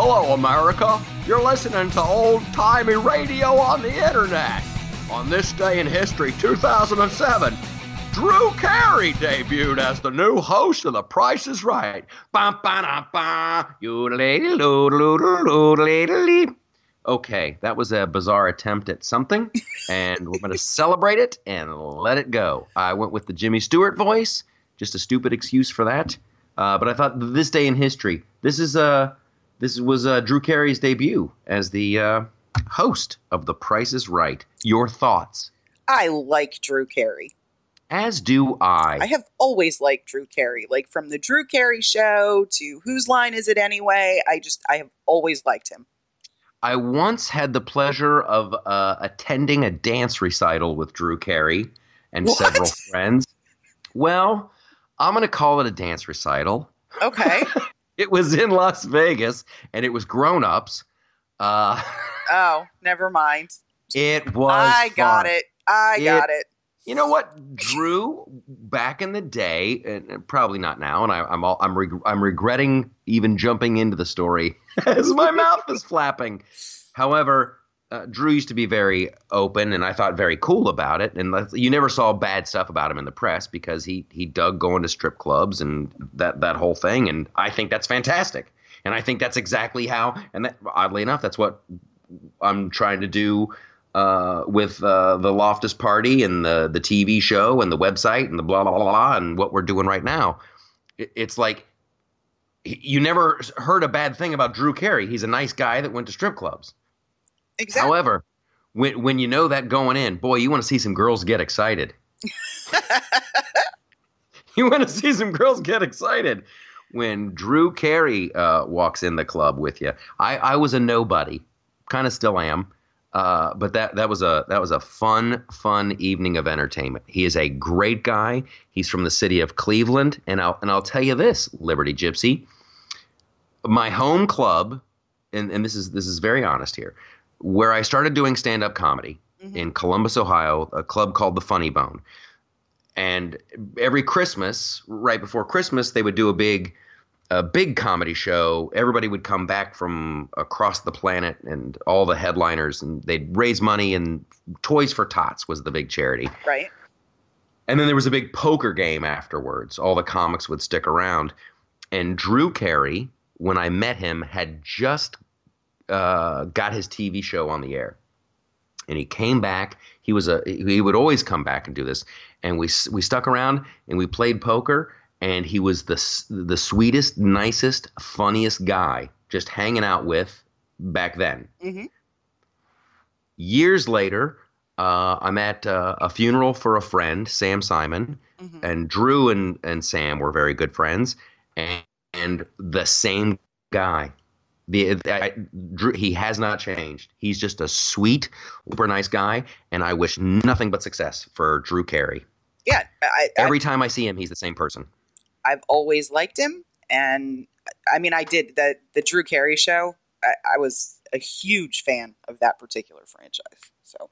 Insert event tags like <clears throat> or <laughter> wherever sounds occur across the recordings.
Hello, America. You're listening to old timey radio on the internet. On this day in history, 2007, Drew Carey debuted as the new host of The Price is Right. Bum, ba, ba, Okay, that was a bizarre attempt at something, and we're going <laughs> to celebrate it and let it go. I went with the Jimmy Stewart voice, just a stupid excuse for that. Uh, but I thought this day in history, this is uh, this was uh, Drew Carey's debut as the uh, host of The Price is Right. Your thoughts? I like Drew Carey. As do I. I have always liked Drew Carey, like from the Drew Carey show to Whose Line Is It Anyway? I just, I have always liked him. I once had the pleasure of uh, attending a dance recital with Drew Carey and What? several friends. Well, I'm going to call it a dance recital. Okay. <laughs> <laughs> It was in Las Vegas and it was grown ups. Uh, <laughs> oh, never mind. it was. I got fun. it. I It- got it. You know what, Drew? Back in the day, and probably not now, and I, I'm all, I'm reg- I'm regretting even jumping into the story <laughs> as my mouth is flapping. However, uh, Drew used to be very open, and I thought very cool about it. And you never saw bad stuff about him in the press because he he dug going to strip clubs and that that whole thing. And I think that's fantastic. And I think that's exactly how. And that, oddly enough, that's what I'm trying to do uh, with uh, the Loftus Party and the the TV show and the website and the blah blah blah, blah and what we're doing right now. It- It's like you never heard a bad thing about Drew Carey. He's a nice guy that went to strip clubs. Exactly. However, when when you know that going in, boy, you want to see some girls get excited. <laughs> you want to see some girls get excited when Drew Carey uh, walks in the club with you. I, I was a nobody, kind of still am, uh, but that that was a that was a fun fun evening of entertainment. He is a great guy. He's from the city of Cleveland, and I'll and I'll tell you this, Liberty Gypsy, my home club, and, and this is this is very honest here, where I started doing stand up comedy Mhm. in Columbus, Ohio, a club called the Funny Bone. And every Christmas, right before Christmas, they would do a big, a big comedy show. Everybody would come back from across the planet, and all the headliners, and they'd raise money. And Toys for Tots was the big charity. right. And then there was a big poker game afterwards. All the comics would stick around. And Drew Carey, when I met him, had just uh, got his TV show on the air. And he came back. He was a he would always come back and do this. And we we stuck around and we played poker. And he was the the sweetest, nicest, funniest guy just hanging out with back then hmm years later, uh, I'm at uh, a funeral for a friend, Sam Simon, hmm and Drew and, and Sam were very good friends, and, and the same guy. The I, Drew, he has not changed. He's just a sweet, super nice guy, and I wish nothing but success for Drew Carey. Yeah. I, I, Every time I see him, he's the same person. I've always liked him, and I mean, I did the the Drew Carey show. I, I was a huge fan of that particular franchise. So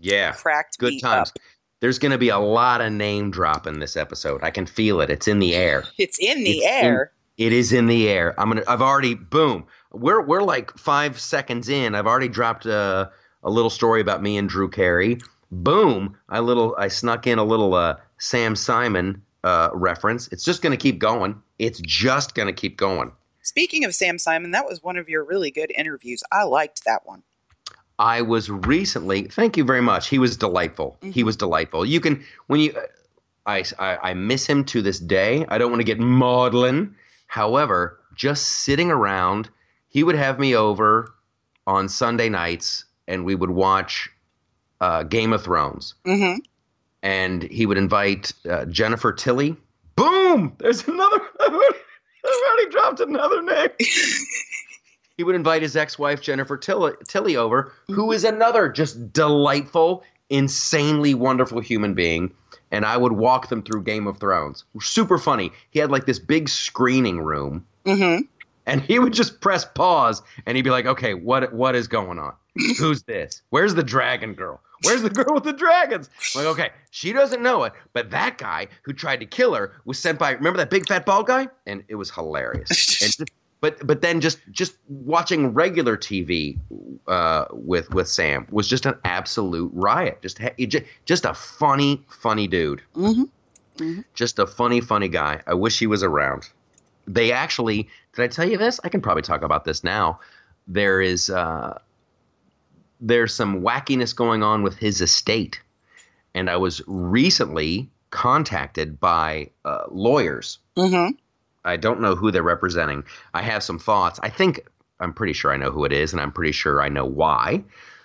Yeah, cracked good me times. up. There's going to be a lot of name drop in this episode. I can feel it. It's in the air. It's in the It's in- air. It is in the air. I'm gonna. I've already. Boom. We're we're like five seconds in. I've already dropped a, a little story about me and Drew Carey. Boom. I little. I snuck in a little uh, Sam Simon uh, reference. It's just gonna keep going. It's just gonna keep going. Speaking of Sam Simon, that was one of your really good interviews. I liked that one. I was recently. Thank you very much. He was delightful. He Mhm. was delightful. You can when you. I, I I miss him to this day. I don't want to get maudlin. However, just sitting around, he would have me over on Sunday nights, and we would watch uh, Game of Thrones. Mm-hmm. And he would invite uh, Jennifer Tilly. Boom! There's another. <laughs> I've already, dropped another name. <laughs> he would invite his ex-wife Jennifer Tilly, Tilly over, who is another just delightful, insanely wonderful human being. And I would walk them through Game of Thrones. Super funny. He had like this big screening room, Mm-hmm. And he would just press pause, and he'd be like, "Okay, what what is going on? Who's <laughs> this? Where's the dragon girl? Where's the girl with the dragons?" I'm like, okay, she doesn't know it, but that guy who tried to kill her was sent by. Remember that big fat bald guy? And it was hilarious. <laughs> and just, but but then just just watching regular TV uh, with with Sam was just an absolute riot. Just just a funny funny dude. Mm-hmm. Mm-hmm. Just a funny funny guy. I wish he was around. They actually did I tell you this? I can probably talk about this now. There is uh, there's some wackiness going on with his estate, and I was recently contacted by uh, lawyers. Mm-hmm. I don't know who they're representing. I have some thoughts. I think I'm pretty sure I know who it is, and I'm pretty sure I know why.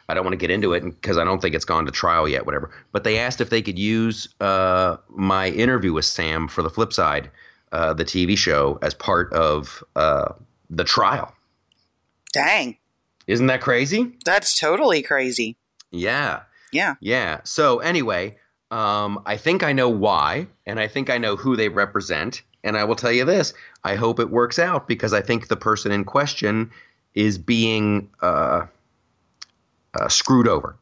I don't want to get into it because I don't think it's gone to trial yet, whatever. But they asked if they could use uh, my interview with Sam for the flip side, uh, the TV show, as part of uh, the trial. Dang. Isn't that crazy? That's totally crazy. Yeah. Yeah. Yeah. So, anyway, um, I think I know why, and I think I know who they represent. And I will tell you this I hope it works out because I think the person in question is being uh, uh, screwed over.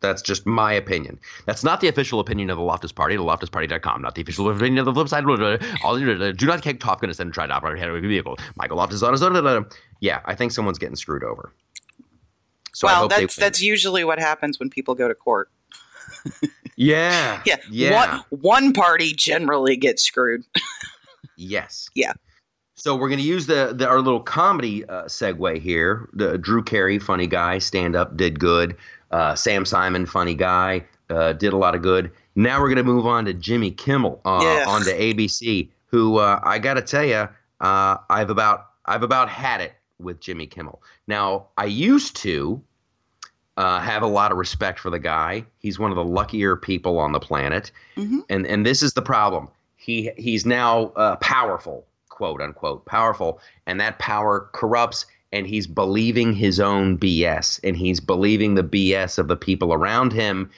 That's just my opinion. That's not the official opinion of the Loftus Party, the loftusparty.com. Not the official opinion of the flip side. All, do not take Top Gun and try to operate a vehicle. Michael Loftus on his own. Yeah, I think someone's getting screwed over. So well, that's that's usually what happens when people go to court. <laughs> yeah. Yeah. Yeah. One, one party generally gets screwed. yes. Yeah. So we're going to use the, the, our little comedy uh, segue here. The Drew Carey, funny guy, stand up, did good. Uh, Sam Simon, funny guy, uh, did a lot of good. Now we're going to move on to Jimmy Kimmel uh, on to ABC, who uh, I got to tell you, uh, I've about I've about had it with Jimmy Kimmel. Now I used to uh, have a lot of respect for the guy. He's one of the luckier people on the planet, mm-hmm. and and this is the problem. He he's now uh, powerful, quote unquote, powerful, and that power corrupts. And he's believing his own BS, and he's believing the BS of the people around him,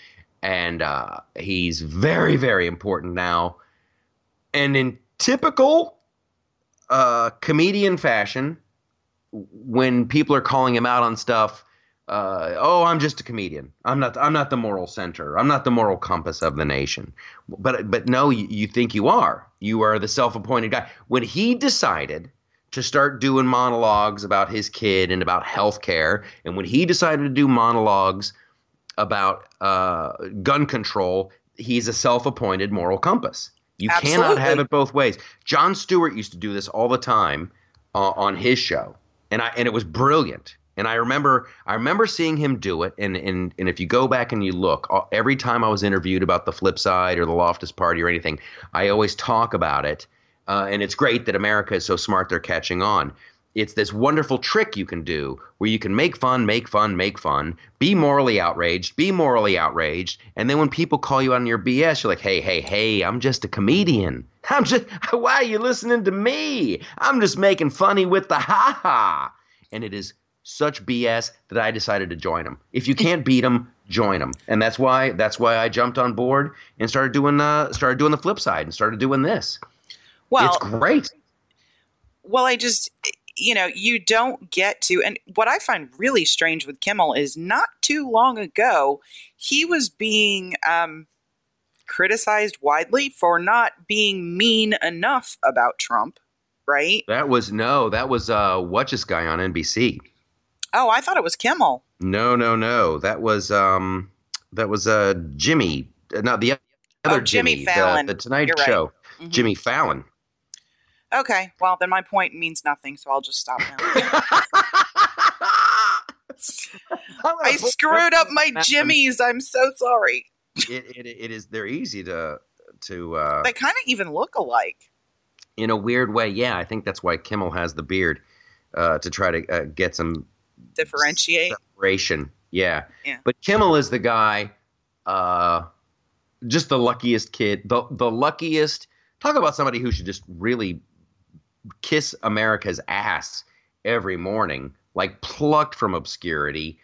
and uh, he's very very important now. And in typical uh, comedian fashion, when people are calling him out on stuff uh, oh, I'm just a comedian. I'm not. I'm not the moral center. I'm not the moral compass of the nation. But but no, you, you think you are. You are the self-appointed guy. When he decided to start doing monologues about his kid and about health care, and when he decided to do monologues about uh, gun control, he's a self-appointed moral compass. You Absolutely. cannot have it both ways. Jon Stewart used to do this all the time uh, on his show, and I and it was brilliant and I remember, I remember seeing him do it. And and and if you go back and you look, every time I was interviewed about the flip side or the Loftus Party or anything, I always talk about it. Uh, and it's great that America is so smart; they're catching on. It's this wonderful trick you can do where you can make fun, make fun, make fun, be morally outraged, be morally outraged, and then when people call you on your BS, you're like, "Hey, hey, hey, I'm just a comedian. <laughs> I'm just <laughs> why are you listening to me? I'm just making funny with the ha ha." And it is such BS that I decided to join them. If you can't beat them, join them, and that's why that's why I jumped on board and started doing uh started doing the flip side and started doing this. Well, it's great. Well, I just you know you don't get to, and what I find really strange with Kimmel is not too long ago he was being um, criticized widely for not being mean enough about Trump. Right? That was no, that was uh, what's this guy on NBC? Oh, I thought it was Kimmel. No, no, no. That was um, that was uh, Jimmy. Uh, not the other oh, Jimmy, Jimmy, Fallon. the, the Tonight You're Show. Right. Mm-hmm. Jimmy Fallon. Okay, well then my point means nothing, so I'll just stop now. <laughs> I screwed up my Jimmys. I'm so sorry. It, it, it is. They're easy to to. Uh, they kind of even look alike. In a weird way, yeah. I think that's why Kimmel has the beard uh, to try to uh, get some differentiate separation. Yeah. yeah. But Kimmel is the guy, uh, just the luckiest kid, the the luckiest. Talk about somebody who should just really kiss America's ass every morning, like plucked from obscurity.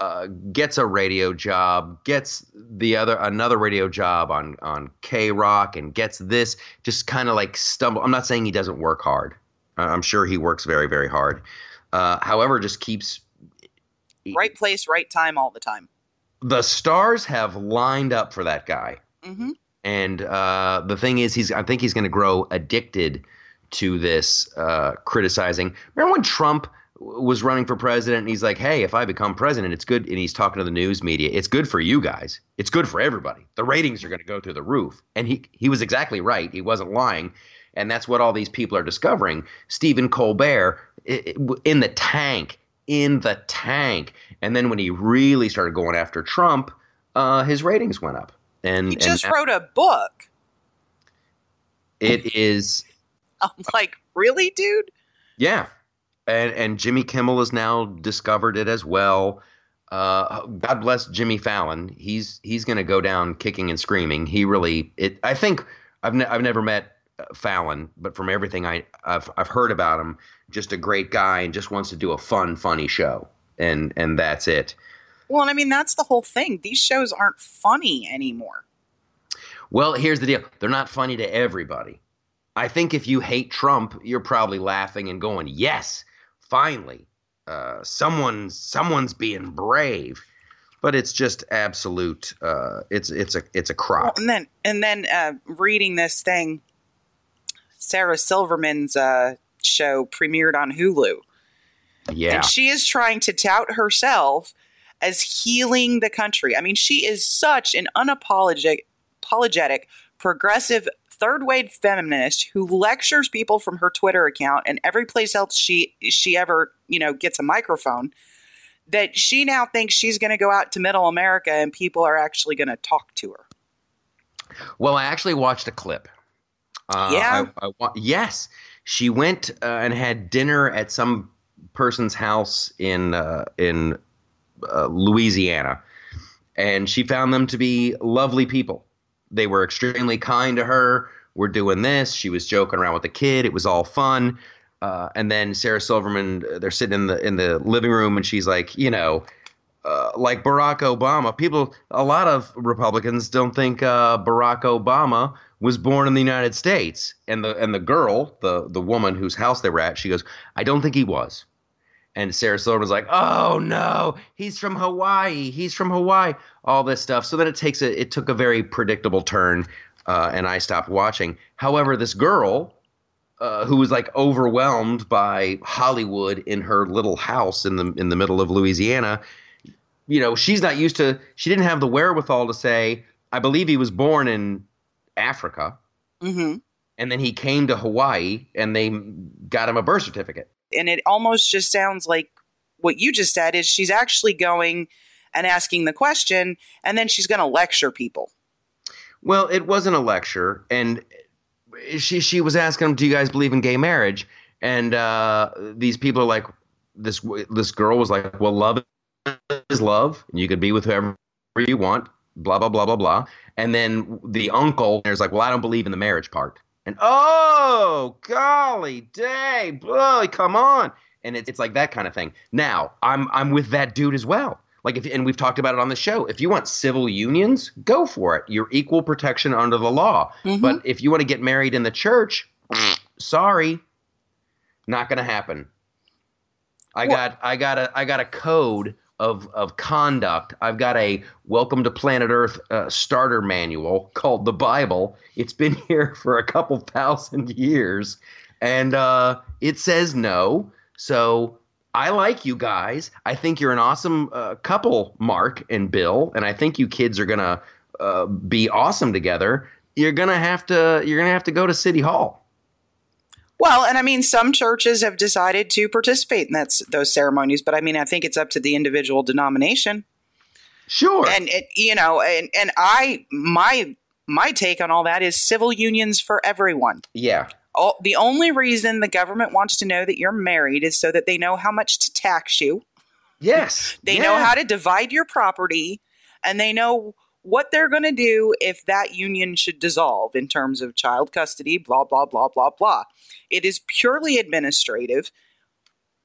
Uh, gets a radio job, gets the other another radio job on on KROQ, and gets this. Just kind of like stumble. I'm not saying he doesn't work hard. I'm sure he works very very hard. Uh, however, just keeps right place, right time, all the time. The stars have lined up for that guy, mm-hmm. and uh, the thing is, he's I think he's going to grow addicted to this uh, criticizing. Remember when Trump was running for president and he's like, "Hey, if I become president, it's good." And he's talking to the news media. It's good for you guys. It's good for everybody. The ratings are going to go through the roof. And he he was exactly right. He wasn't lying. And that's what all these people are discovering. Stephen Colbert in the tank, in the tank. And then when he really started going after Trump, uh, his ratings went up. And he just and wrote a book. It is. I'm like, really, dude? Yeah, and and Jimmy Kimmel has now discovered it as well. Uh, God bless Jimmy Fallon. He's he's going to go down kicking and screaming. He really it. I think I've ne- I've never met uh, Fallon, but from everything I I've I've heard about him, just a great guy and just wants to do a fun, funny show, and and that's it. Well, and I mean that's the whole thing. These shows aren't funny anymore. Well, here's the deal. They're not funny to everybody. I think if you hate Trump, you're probably laughing and going, "Yes, finally, uh, someone someone's being brave." But it's just absolute. Uh, it's it's a it's a crop. Well, and then and then uh, reading this thing, Sarah Silverman's uh, show premiered on Hulu. Yeah, and she is trying to tout herself as healing the country. I mean, she is such an unapologetic, apologetic, progressive third wave feminist who lectures people from her Twitter account and every place else she she ever you know gets a microphone. That she now thinks she's going to go out to Middle America and people are actually going to talk to her. Well, I actually watched a clip. Uh, yeah. I, I, yes, she went uh, and had dinner at some person's house in uh, in uh, Louisiana, and she found them to be lovely people. They were extremely kind to her. We're doing this. She was joking around with the kid. It was all fun. Uh, and then Sarah Silverman, they're sitting in the in the living room, and she's like, you know, uh, like Barack Obama. People, a lot of Republicans don't think uh, Barack Obama was born in the United States. And the and the girl, the the woman whose house they were at, she goes, I don't think he was. And Sarah Silverman's like, oh no, he's from Hawaii. He's from Hawaii. All this stuff. So then it takes a it took a very predictable turn, uh, and I stopped watching. However, this girl, uh, who was like overwhelmed by Hollywood in her little house in the in the middle of Louisiana, you know, she's not used to. She didn't have the wherewithal to say, I believe he was born in Africa. Mm-hmm. And then he came to Hawaii, and they got him a birth certificate and it almost just sounds like what you just said is she's actually going and asking the question and then she's going to lecture people. Well it wasn't a lecture and she she was asking them do you guys believe in gay marriage? And uh, these people are like this this girl was like well love is love and you could be with whoever you want blah blah blah blah blah. And then the uncle there's like well i don't believe in the marriage part and oh golly day boy come on. And it's, it's like that kind of thing. Now i'm i'm with that dude as well. Like if and we've talked about it on the show. If you want civil unions go for it. You're equal protection under the law. Mm-hmm. but if you want to get married in the church <sniffs> sorry not gonna happen. I well, got i got a i got a code of of conduct. I've got a Welcome to Planet Earth uh, starter manual called the Bible. It's been <laughs> here for a couple thousand years, and uh, it says no. So I like you guys. I think you're an awesome uh, couple, Mark and Bill, and I think you kids are gonna uh, be awesome together. You're gonna have to. You're gonna have to go to City Hall. Well, and I mean, some churches have decided to participate in that, those ceremonies, but I mean, I think it's up to the individual denomination. Sure. And it, you know, and and I my my take on all that is civil unions for everyone. Yeah. All, the only reason the government wants to know that you're married is so that they know how much to tax you. Yes. they yeah. know how to divide your property and they know what they're going to do if that union should dissolve in terms of child custody, blah, blah, blah, blah, blah. It is purely administrative.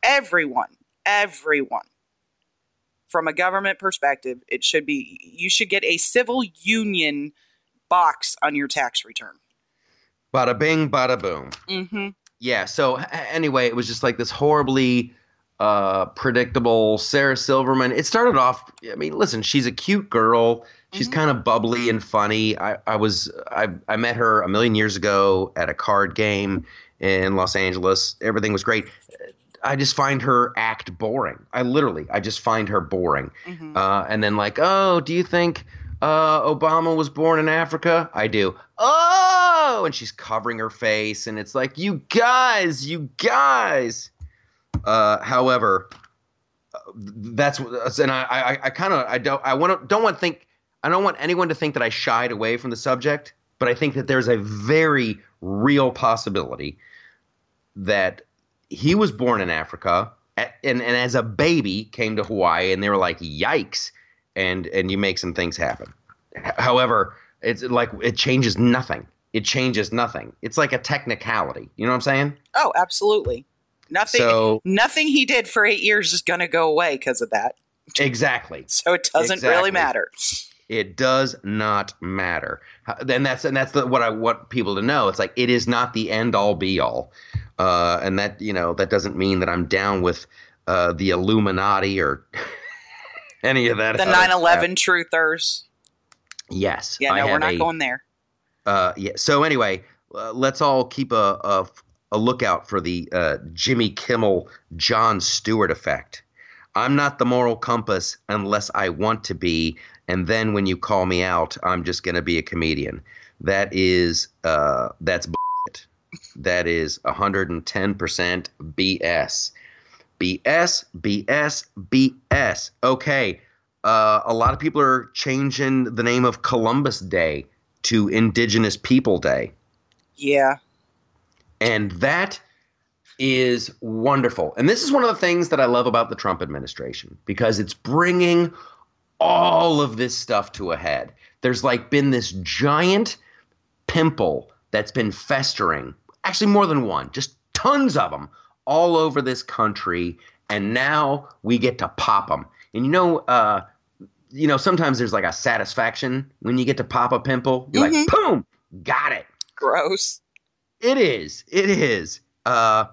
Everyone, everyone, from a government perspective, it should be, you should get a civil union box on your tax return. Bada bing, bada boom. Mm-hmm. Yeah. So, anyway, it was just like this horribly uh, predictable Sarah Silverman. It started off, I mean, listen, she's a cute girl She's mm-hmm. kind of bubbly and funny. I, I was I, I met her a million years ago at a card game, in Los Angeles. Everything was great. I just find her act boring. I literally, I just find her boring. Mhm. Uh, and then like, oh, do you think uh, Obama was born in Africa? I do. Oh, and she's covering her face, and it's like, you guys, you guys. Uh, however, uh, that's and I, I, I kind of, I don't, I want don't want to think, I don't want anyone to think that I shied away from the subject, but I think that there's a very real possibility that he was born in Africa and, and as a baby came to Hawaii and they were like, yikes. And, and you make some things happen. However, it's like it changes nothing. It changes nothing. It's like a technicality. You know what I'm saying? Oh, absolutely. Nothing. So nothing he did for eight years is going to go away because of that. exactly. <laughs> So it doesn't Exactly. really matter. It does not matter. And that's and that's the, what I want people to know. It's like it is not the end all be all, uh, and that you know that doesn't mean that I'm down with uh, the Illuminati or <laughs> any of that. The other 9 crap. 11 truthers. Yes. Yeah, no, we're not a- going there. Uh, yeah. So anyway, uh, let's all keep a, a a lookout for the uh, Jimmy Kimmel Jon Stewart effect. I'm not the moral compass unless I want to be, and then when you call me out, I'm just going to be a comedian. That is uh, that's bullshit. That is 110% BS. BS, BS, BS. Okay. Uh, a lot of people are changing the name of Columbus Day to Indigenous People Day. Yeah. And that is wonderful. And this is one of the things that I love about the Trump administration because it's bringing all of this stuff to a head. There's like been this giant pimple that's been festering, actually, more than one, just tons of them all over this country. And now we get to pop them. And you know, uh, you know, sometimes there's like a satisfaction when you get to pop a pimple. You're Mhm. like, boom, got it. Gross. It is. It is. Uh,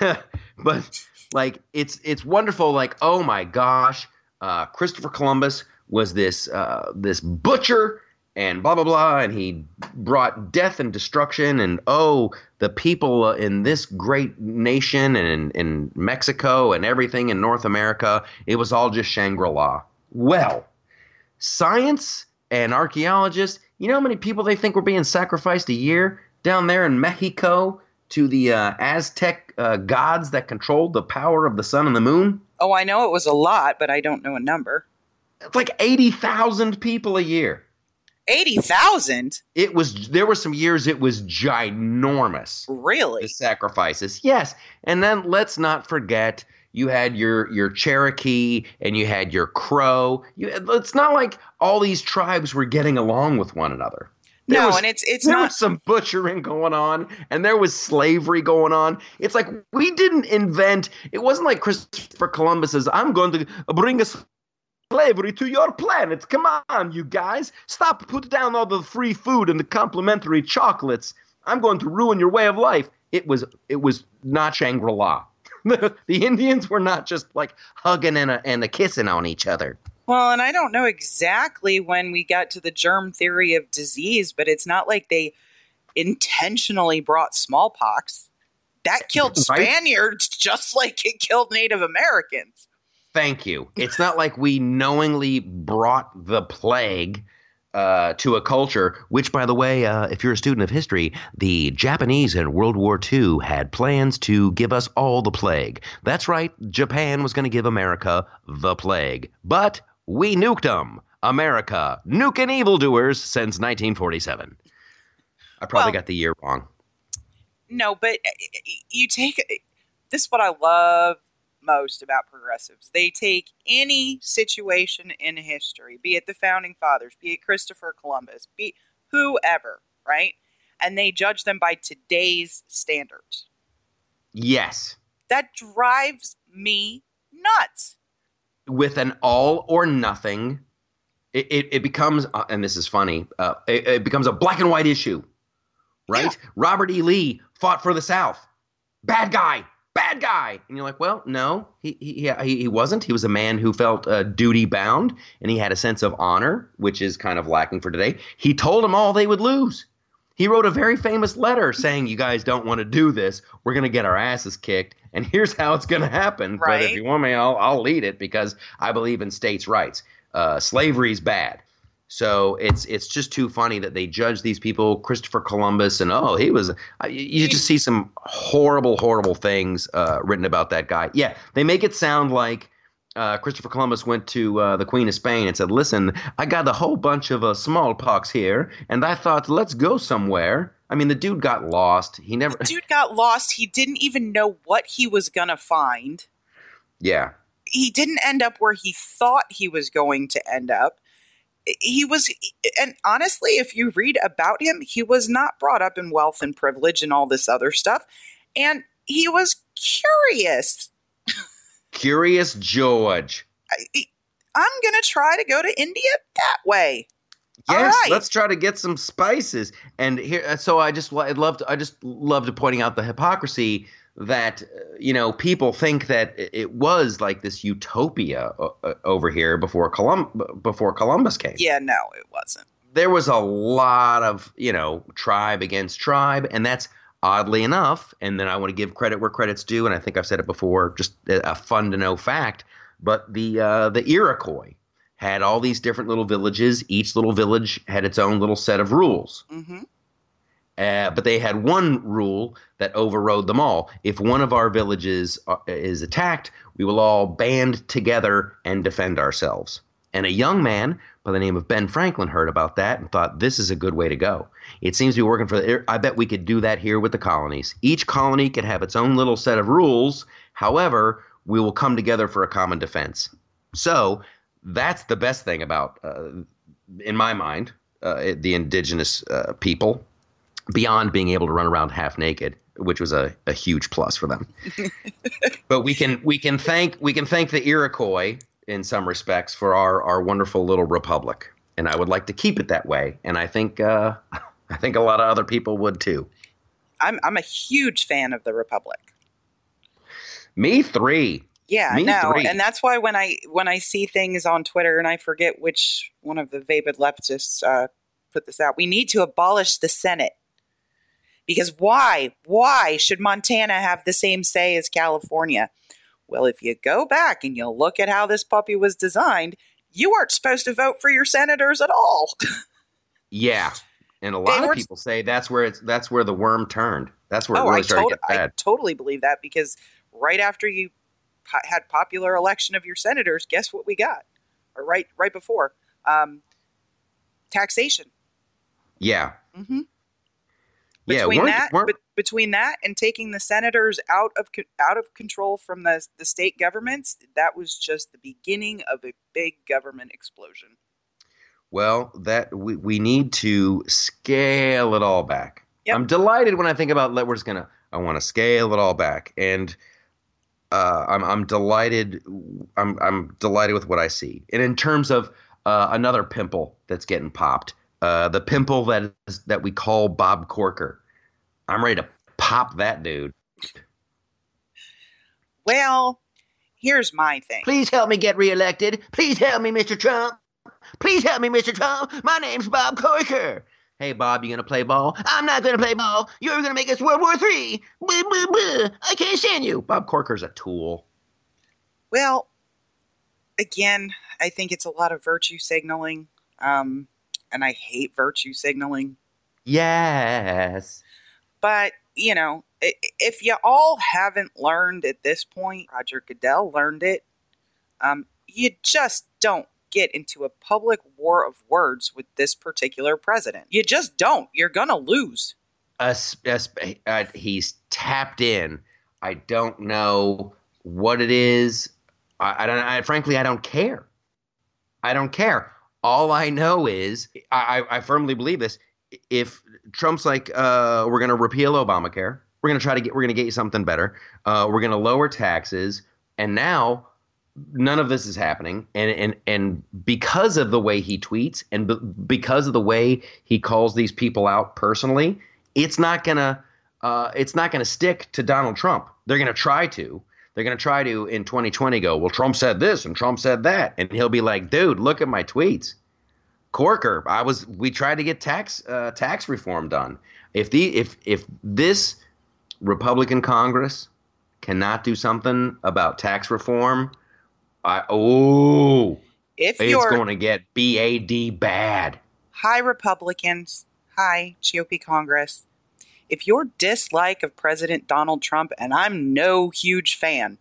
<laughs> but like it's it's wonderful. Like oh my gosh, uh, Christopher Columbus was this uh, this butcher and blah blah blah, and he brought death and destruction. And oh, the people in this great nation and in, in Mexico and everything in North America, it was all just Shangri La. Well, science and archaeologists, you know how many people they think were being sacrificed a year down there in Mexico to the uh, Aztec uh, gods that controlled the power of the sun and the moon? Oh, I know it was a lot, but I don't know a number. It's like 80,000 people a year. 80,000? It was there were some years it was ginormous. Really? The sacrifices. Yes. And then let's not forget you had your your Cherokee and you had your Crow. You, it's not like all these tribes were getting along with one another. No, was- and it's it's there not was some butchering going on and there was slavery going on. It's like we didn't invent it wasn't like christopher columbus says i'm going to bring us slavery to your planet. Come on you guys. Stop put down all the free food and the complimentary chocolates. I'm going to ruin your way of life. It was it was not shangri-la. The, <laughs> the indians were not just like hugging and a, and a kissing on each other Well, and I don't know exactly when we got to the germ theory of disease, but it's not like they intentionally brought smallpox. That killed. Spaniards just like it killed Native Americans. Thank you. It's not like we knowingly brought the plague uh, to a culture, which, by the way, uh, if you're a student of history, the Japanese in World War II had plans to give us all the plague. That's right, Japan was going to give America the plague. But we nuked them. America, nuking evildoers since 1947. I probably Well- got the year wrong. No, but uh, you take this is what I love most about progressives. They take any situation in history, be it the founding fathers, be it Christopher Columbus, be whoever, right? And they judge them by today's standards. Yes. That drives me nuts. With an all or nothing, it, it, it becomes, uh, and this is funny, uh, it, it becomes a black and white issue, right? Robert E. Lee fought for the South. Bad guy, bad guy. And you're like, well, no, he, he, he, he wasn't. He was a man who felt uh, duty bound and he had a sense of honor, which is kind of lacking for today. He told them all they would lose. He wrote a very famous letter saying, "You guys don't want to do this. We're going to get our asses kicked, and here's how it's going to happen. But if you want me, I'll I'll lead it because I believe in states' rights. Uh, slavery's bad." So it's it's just too funny that they judge these people, Christopher Columbus, and oh, he was. You you just see some horrible, horrible things uh, written about that guy. Yeah, they make it sound like uh, Christopher Columbus went to uh, the Queen of Spain and said, "Listen, I got a whole bunch of uh, smallpox here, and I thought, let's go somewhere." I mean, the dude got lost. He never. Dude got lost. He didn't even know what he was going to find. Yeah, He didn't end up where he thought he was going to end up. He was, and honestly, if you read about him, he was not brought up in wealth and privilege and all this other stuff. And he was curious. Curious George. I, I'm going to try to go to India that way. Yes, right. let's try to get some spices. And here, uh, so I just I loved I just loved pointing out the hypocrisy that uh, you know people think that it- was like this utopia uh, over here before Colum before Columbus came. Yeah, no, it wasn't. There was a lot of you know tribe against tribe, and that's oddly enough. And then I want to give credit where credit's due, and I think I've said it before. Just a fun to know fact, but the uh, the Iroquois had all these different little villages. Each little village had its own little set of rules. hmm Uh, but they had one rule that overrode them all. If one of our villages uh, is attacked, we will all band together and defend ourselves. And a young man by the name of Ben Franklin heard about that and thought, this is a good way to go. It seems to be working for the. I bet we could do that here with the colonies. Each colony could have its own little set of rules. However, we will come together for a common defense. So that's the best thing about, uh, in my mind, uh, the indigenous uh, people beyond being able to run around half naked, which was a, a huge plus for them. <laughs> but we can we can thank we can thank the Iroquois in some respects for our our wonderful little republic, and I would like to keep it that way. And I think uh, <laughs> I think a lot of other people would too. I'm I'm a huge fan of the Republic. Me three. Yeah, Me no, three. and that's why when I when I see things on Twitter and I forget which one of the vapid leftists uh, put this out, we need to abolish the Senate because why why should Montana have the same say as California? Well, if you go back and you look at how this puppy was designed, you aren't supposed to vote for your senators at all. <laughs> Yeah. And a They lot were- of people say that's where it's that's where the worm turned. That's where it oh, really I, started to I totally believe that because right after you po- had popular election of your senators, guess what we got? Or right right before um, taxation. yeah. Yeah. Between weren't- that, bet- between that and taking the senators out of out of control from the the state governments, that was just the beginning of a big government explosion. Well, that we, we need to scale it all back. Yep. I'm delighted when I think about let we're just gonna I want to scale it all back, and uh, I'm I'm delighted. I'm I'm delighted with what I see. And in terms of uh, another pimple that's getting popped, uh, the pimple that is, that we call Bob Corker, I'm ready to pop that dude. Well, here's my thing. Please help me get reelected. Please help me, Mr. Trump. Please help me, Mr. Trump. My name's Bob Corker. Hey, Bob, you gonna play ball? I'm not gonna play ball. You're gonna make us World War Three. Blah, blah, blah. I can't stand you. Bob Corker's a tool. Well, again, I think it's a lot of virtue signaling, um, and I hate virtue signaling. Yes. But you know, if you all haven't learned at this point, Roger Goodell learned it. Um, you just don't get into a public war of words with this particular president. You just don't. You're gonna lose. Us, uh, he's tapped in. I don't know what it is. I, I don't. I, frankly, I don't care. I don't care. All I know is, I, I firmly believe this. If Trump's like, uh, we're going to repeal Obamacare, we're going to try to get, we're going to get you something better. Uh, we're going to lower taxes, and now none of this is happening. And and and because of the way he tweets, and b- because of the way he calls these people out personally, it's not gonna uh, it's not gonna stick to Donald Trump. They're gonna try to. They're gonna try to in 2020 go. Well, Trump said this and Trump said that, and he'll be like, dude, look at my tweets. Corker, I was we tried to get tax uh, tax reform done. If the if if this Republican Congress cannot do something about tax reform, I oh If it's you're going to get bad bad. hi Republicans, hi GOP Congress, if your dislike of President Donald Trump, and I'm no huge fan,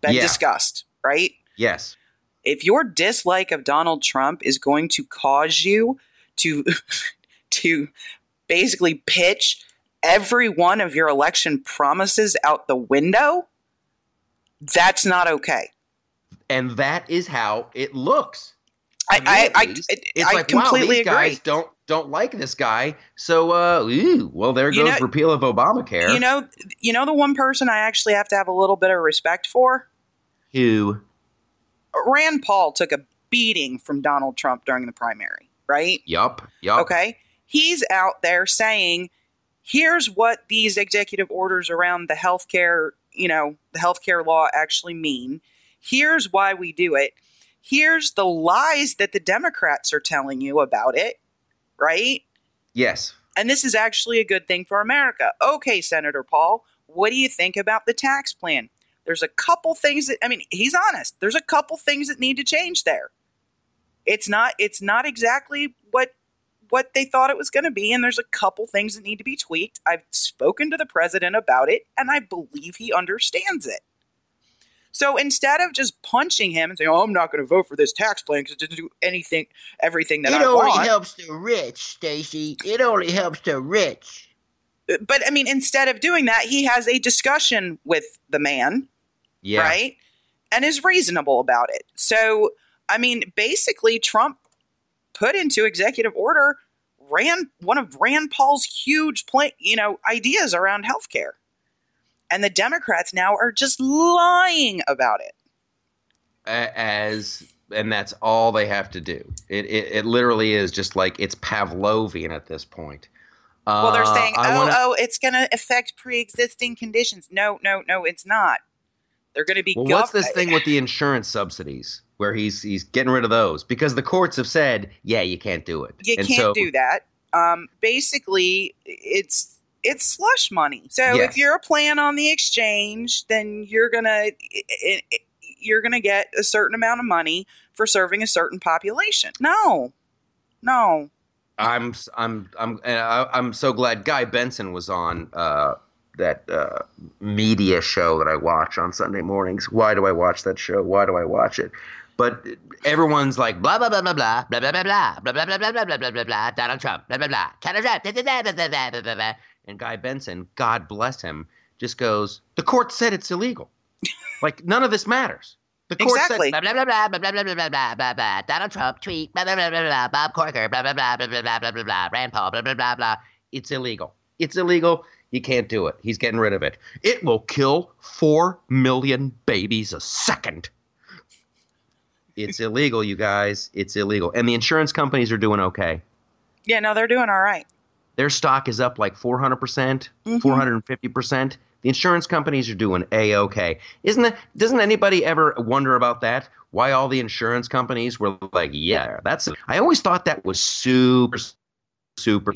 been Yeah. discussed, right? Yes. if your dislike of Donald Trump is going to cause you to <laughs> to basically pitch every one of your election promises out the window, that's not okay. And that is how it looks. I I, I, it's I like wow, completely these agree. guys don't don't like this guy. So uh, ooh, well, there You goes know- repeal of Obamacare. You know, you know the one person I actually have to have a little bit of respect for. who? Rand Paul took a beating from Donald Trump during the primary, right? Yup. Yup. Okay. He's out there saying, here's what these executive orders around the healthcare, you know, the healthcare law actually mean. Here's why we do it. Here's the lies that the Democrats are telling you about it, right? Yes. And this is actually a good thing for America. Okay, Senator Paul, what do you think about the tax plan? There's a couple things that I mean, he's honest. There's a couple things that need to change there. It's not it's not exactly what what they thought it was going to be and there's a couple things that need to be tweaked. I've spoken to the president about it and I believe he understands it. So instead of just punching him and saying, "Oh, I'm not going to vote for this tax plan because it doesn't do anything, everything that it I want," it only helps the rich, Stacy. It only helps the rich. Uh, but I mean, instead of doing that, he has a discussion with the man, Yeah. right? And is reasonable about it. So, I mean, basically, Trump put into executive order Rand one of Rand Paul's huge plan, you know, ideas around healthcare. And the Democrats now are just lying about it. As and that's all they have to do. It it, it literally is just like it's Pavlovian at this point. Well, they're Uh, saying, "Oh, wanna- oh, it's going to affect pre-existing conditions." No, no, no, it's not. They're going to be. Well, gov- what's this thing with the insurance subsidies where he's he's getting rid of those because the courts have said, yeah, you can't do it. you And can't so- do that. Um, basically, it's it's slush money. So Yes. if you're a plan on the exchange, then you're gonna it, it, you're gonna get a certain amount of money for serving a certain population. No, no. I'm I'm I'm and I, I'm so glad Guy Benson was on uh, that uh, media show that I watch on Sunday mornings. Why do I watch that show? Why do I watch it? But everyone's like blah blah blah blah blah blah blah blah blah blah blah blah blah blah blah blah blah blah Donald Trump blah blah blah Donald Trump blah blah blah blah blah blah blah blah and Guy Benson, God bless him, just goes the court said it's illegal. like none of this matters. The court Exactly. said blah blah blah blah blah blah blah blah blah blah blah Donald Trump tweet blah blah blah blah blah Bob Corker blah blah blah blah blah blah blah blah blah Rand Paul blah blah blah blah. It's illegal. It's illegal. You can't do it. He's getting rid of it. It will kill four million babies a second. It's illegal, you guys. It's illegal. And the insurance companies are doing okay. Yeah, no, they're doing all right. Their stock is up like 400%, percent Mhm. 450%. The insurance companies are doing a-okay. Isn't it doesn't anybody ever wonder about that? Why all the insurance companies were like, "Yeah, that's I always thought that was super super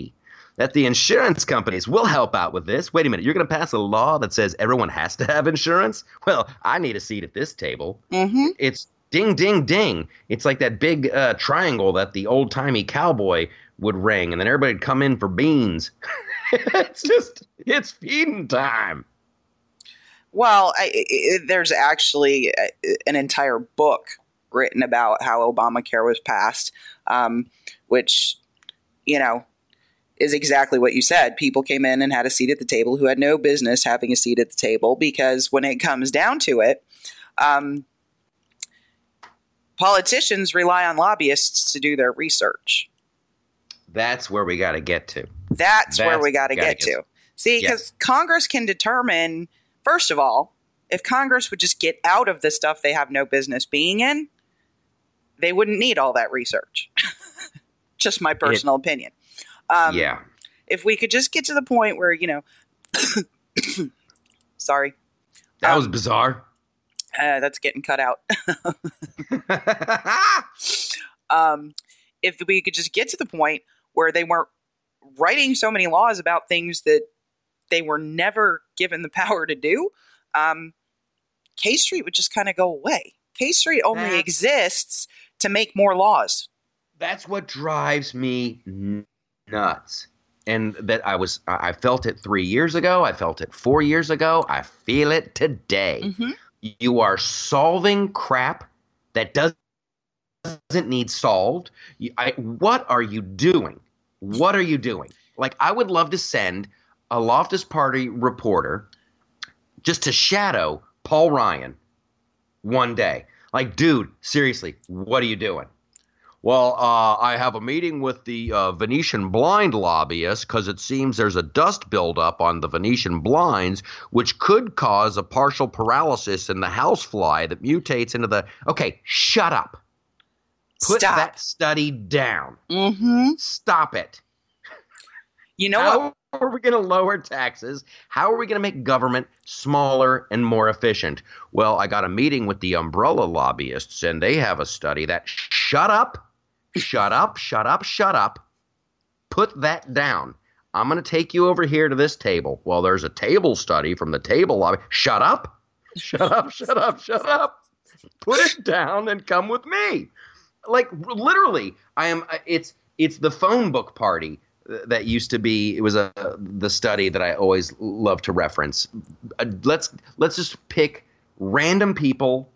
that the insurance companies will help out with this. Wait a minute, you're going to pass a law that says everyone has to have insurance? Well, I need a seat at this table Mm-hmm. it's ding ding ding. It's like that big uh, triangle that the old timey cowboy would ring and then everybody'd come in for beans. <laughs> It's just it's feeding time. Well, I, I, there's actually an entire book written about how Obamacare was passed, um, which, you know, is exactly what you said. People came in and had a seat at the table who had no business having a seat at the table because when it comes down to it, um, politicians rely on lobbyists to do their research. that's where we got to get to That's, where we got to get to. See, because Congress can determine, first of all, if Congress would just get out of the stuff they have no business being in, they wouldn't need all that research. <laughs> just my personal opinion. Um, yeah If we could just get to the point where, you know, <coughs> <coughs> sorry, that um, was bizarre uh, that's getting cut out. <laughs> <laughs> um, if we could just get to the point where they weren't writing so many laws about things that they were never given the <laughs> power to do, um, K Street would just kind of go away. K Street only That's- exists to make more laws. That's what drives me nuts. And that I was, I felt it three years ago. I felt it four years ago. I feel it today. Mhm. You are solving crap that does, doesn't need solved. I, what are you doing? What are you doing? Like, I would love to send a Loftus Party reporter just to shadow Paul Ryan one day. Like, dude, seriously, what are you doing? Well, uh, I have a meeting with the uh, Venetian blind lobbyist because it seems there's a dust buildup on the Venetian blinds, which could cause a partial paralysis in the housefly that mutates into the. Okay, shut up. Put Stop. that study down. hmm Stop it. You know what? How are we going to lower taxes? How are we going to make government smaller and more efficient? Well, I got a meeting with the umbrella lobbyists, and they have a study that shut up, shut up, shut up, shut up. Put that down. I'm going to take you over here to this table. Well, there's a table study from the table lobby. Shut up, shut up, shut up, shut up. Put it down and come with me. Like literally, I am. It's it's the phone book party that used to be it was a the study that I always love to reference. Uh, let's let's just pick random people.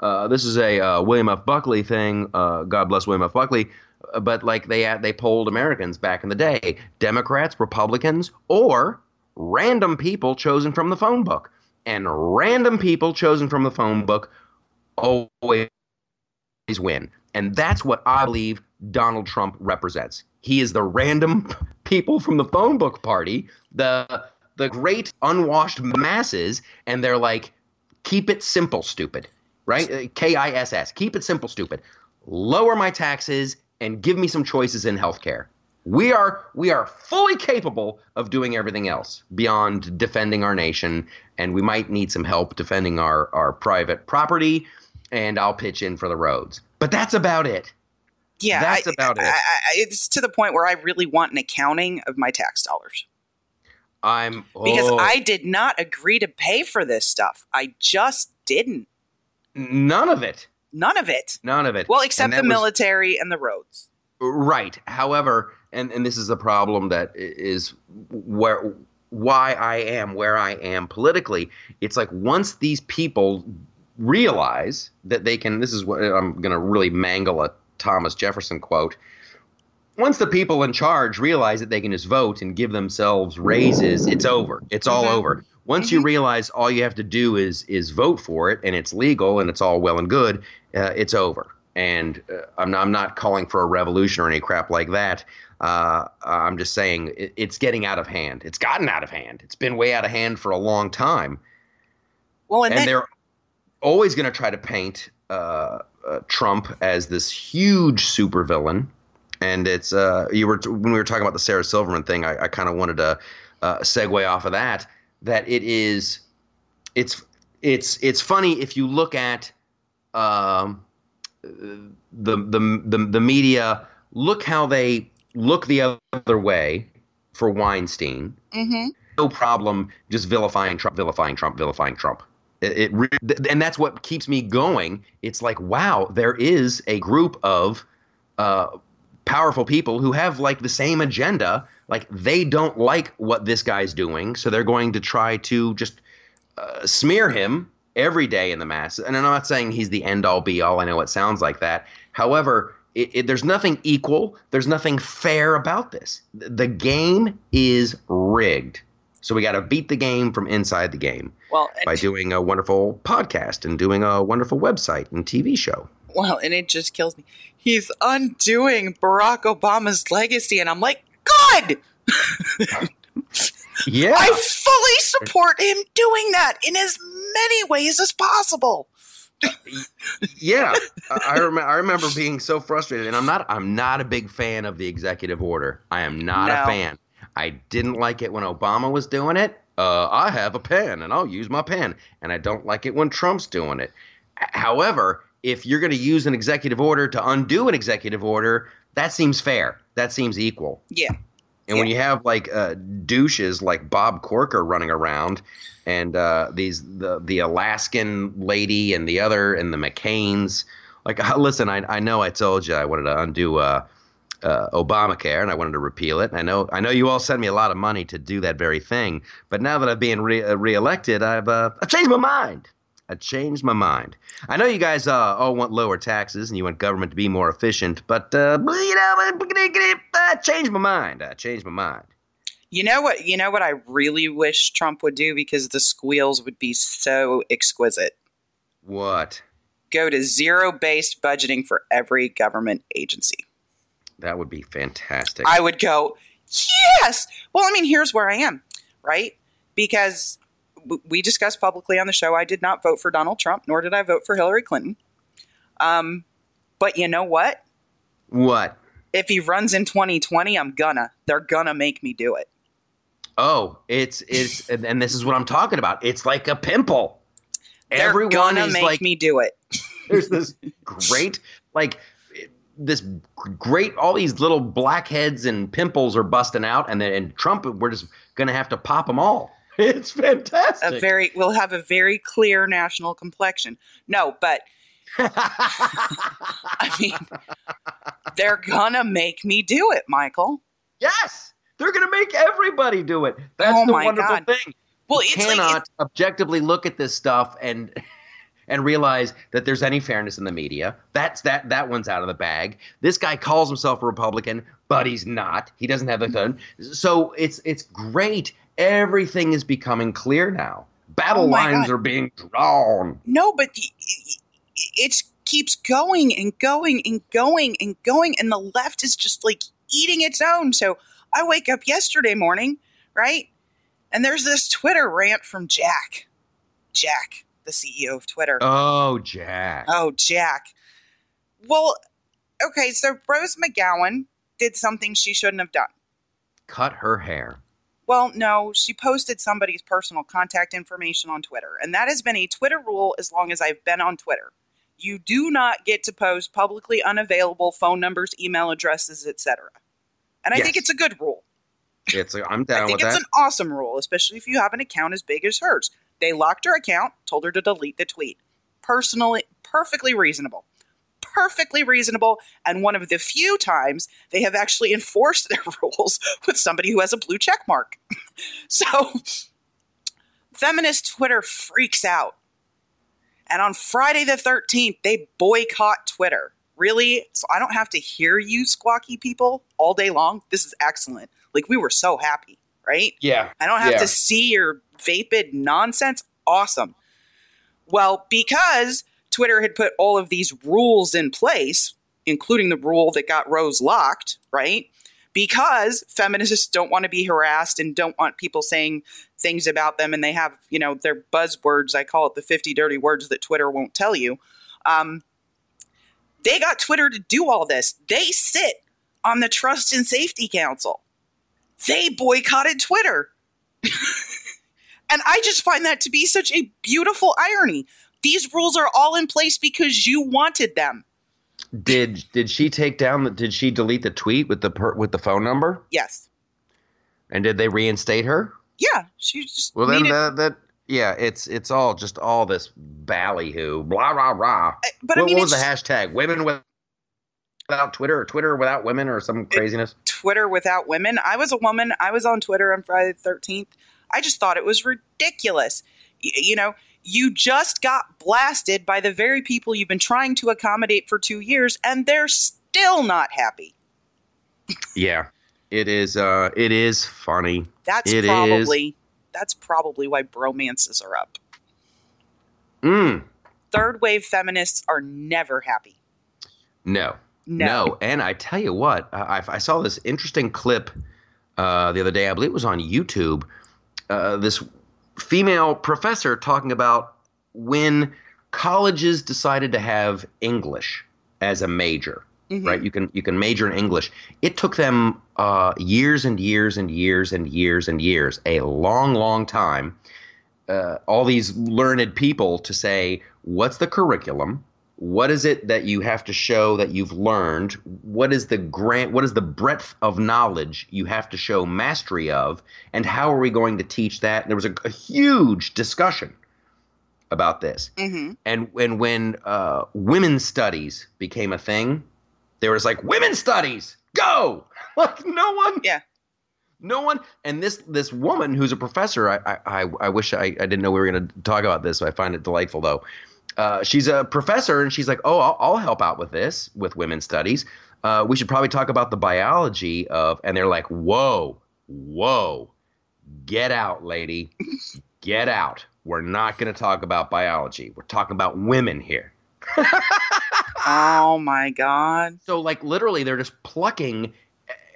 Uh, this is a uh, William F. Buckley thing. Uh, God bless William F. Buckley. Uh, But like they they polled Americans back in the day, Democrats, Republicans, or random people chosen from the phone book, and random people chosen from the phone book always win. And that's what I believe Donald Trump represents. He is the random <laughs> people from the phone book party, the the great unwashed masses, and they're like, keep it simple, stupid. Right? Uh, K I S S. Keep it simple, stupid. Lower my taxes and give me some choices in healthcare. We are we are fully capable of doing everything else beyond defending our nation, and we might need some help defending our, our private property, and I'll pitch in for the roads. But that's about it. Yeah, That's I- about it. I, I, it's to the point where I really want an accounting of my tax dollars I'm because oh, I did not agree to pay for this stuff. I just didn't. None of it. None of it. None of it. Well, except the that was- military and the roads. Right. However, and, and this is the problem that is where why I am where I am politically. It's like once these people realize that they can this is what I'm going to really mangle a Thomas Jefferson quote. Once the people in charge realize that they can just vote and give themselves raises, it's over. It's all Mhm. over. Once you realize all you have to do is is vote for it and it's legal and it's all well and good, uh, it's over. And uh, I'm not, I'm not calling for a revolution or any crap like that. Uh, I'm just saying it, it's getting out of hand. It's gotten out of hand. It's been way out of hand for a long time, Well, and, and, then they're always going to try to paint uh, uh, Trump as this huge supervillain. And it's uh, you were when we were talking about the Sarah Silverman thing. I, I kind of wanted to uh, segue off of that. That it is, it's it's it's funny if you look at um, the, the the the media. Look how they look the other way for Weinstein Mhm. no problem just vilifying Trump, vilifying Trump, vilifying Trump. It, it th- and that's what keeps me going. It's like, wow, there is a group of uh, powerful people who have like the same agenda. Like they don't like what this guy's doing, so they're going to try to just uh, smear him every day in the mass. And I'm not saying he's the end all be all. I know it sounds like that. However, it, it, there's nothing equal. There's nothing fair about this. The game is rigged. So we got to beat the game from inside the game well, by doing a wonderful podcast and doing a wonderful website and TV show. Well, and it just kills me. He's undoing Barack Obama's legacy, and I'm like, good. <laughs> Yeah. I fully support him doing that in as many ways as possible. <laughs> yeah, I, I, rem- I remember being so frustrated, and I'm not I'm not a big fan of the executive order. I am not No. a fan. I didn't like it when Obama was doing it. Uh, I have a pen, and I'll use my pen, and I don't like it when Trump's doing it. However, if you're going to use an executive order to undo an executive order, that seems fair. That seems equal. Yeah. And when you have like uh, douches like Bob Corker running around, and uh, these the the Alaskan lady and the other and the McCains, like <laughs> listen, I I know I told you I wanted to undo uh, uh, Obamacare and I wanted to repeal it. I know I know you all sent me a lot of money to do that very thing, but now that I'm being re- uh, reelected, I've uh, I've changed my mind. I changed my mind. I know you guys uh, all want lower taxes and you want government to be more efficient, but uh, you know, I changed my mind. I changed my mind. You know what? You know what I really wish Trump would do because the squeals would be so exquisite. What? Go to zero-based budgeting for every government agency. That would be fantastic. I would go, yes. Well, I mean, here's where I am, right? Because we discussed publicly on the show, I did not vote for Donald Trump, nor did I vote for Hillary Clinton. Um, but you know what? What? If he runs in 2020, I'm gonna. They're gonna make me do it. Oh, it's it's, and this is what I'm talking about. It's like a pimple. They're Everyone gonna make like, me do it. <laughs> there's this great like this great all these little blackheads and pimples are busting out and then and Trump we're just gonna have to pop them all. <laughs> It's fantastic. A very, we'll have a very clear national complexion. No, but <laughs> I mean, they're gonna make me do it, Michael. yes, they're gonna make everybody do it. That's Oh the wonderful God. thing. Well, You it's like cannot objectively look at this stuff and <laughs> and realize that there's any fairness in the media. That's that that one's out of the bag. This guy calls himself a Republican, but he's not. He doesn't have the thing. So it's it's great. Everything is becoming clear now. Battle Oh lines God. are being drawn. No, but y- it keeps going and going and going and going, and the left is just like eating its own. So I wake up yesterday morning, right? And there's this Twitter rant from Jack. Jack, the CEO of Twitter. Oh, Jack. Oh, Jack. Well, okay, so Rose McGowan did something she shouldn't have done. Cut her hair. Well, no, she posted somebody's personal contact information on Twitter, and that has been a Twitter rule as long as I've been on Twitter. You do not get to post publicly unavailable phone numbers, email addresses, etc. And I think it's a good rule. It's I'm down I think it's that. an awesome rule, especially if you have an account as big as hers. They locked her account, told her to delete the tweet. Personally, perfectly reasonable. Perfectly reasonable, and one of the few times they have actually enforced <laughs> their rules with somebody who has a blue check mark. <laughs> so, feminist Twitter freaks out. And on Friday the 13th, they boycott Twitter. Really? So I don't have to hear you squawky people all day long? This is excellent. Like, we were so happy, right? yeah. I don't have Yeah. to see your vapid nonsense. Awesome. Well, because Twitter had put all of these rules in place, including the rule that got Rose locked, right? Because feminists don't want to be harassed and don't want people saying things about them, and they have, you know, their buzzwords. I call it the 50 dirty words that Twitter won't tell you. Um, they got Twitter to do all this. They sit on the Trust and Safety Council. They boycotted Twitter. <laughs> and I just find that to be such a beautiful irony. These rules are all in place because you wanted them. Did did she take down the did she delete the tweet with the per, with the phone number? Yes. And did they reinstate her? Yeah. She just Well, then needed- that, that yeah, it's it's all just all this ballyhoo, blah rah rah. Uh, I- but what, I mean, what was the hashtag? Women with- without Twitter or Twitter without women or some craziness? Twitter without women. I was a woman. I was on Twitter on Friday the 13th. I just thought it was ridiculous. Y- you know, you just got blasted by the very people you've been trying to accommodate for two years, and they're still not happy. Yeah, it is. Uh, it is funny. That's It is. probably that's probably why bromances are up. Mm, Third wave feminists are never happy. no, No. no, And I tell you what, I, I saw this interesting clip uh, the other day. I believe it was on YouTube. Uh, this female professor talking about when colleges decided to have English as a major. Mhm. right? You can you can major in English. It took them uh, years and years and years and years and years, a long, long time. Uh, all these learned people to say, what's the curriculum? What is it that you have to show that you've learned? What is the grant? What is the breadth of knowledge you have to show mastery of? And how are we going to teach that? And there was a, a huge discussion about this. hmm And and when uh, women's studies became a thing, there was like women's studies, go! <laughs> Like no one, Yeah. no one. And this this woman who's a professor, I I, I- I wish I, I didn't know we were going to talk about this. I find it delightful though. Uh, she's a professor, and she's like, oh, I'll, I'll help out with this with women's studies. Uh, we should probably talk about the biology of, and they're like, whoa, whoa, get out, lady, get out. We're not going to talk about biology. We're talking about women here. <laughs> Oh my God. So, like, literally, they're just plucking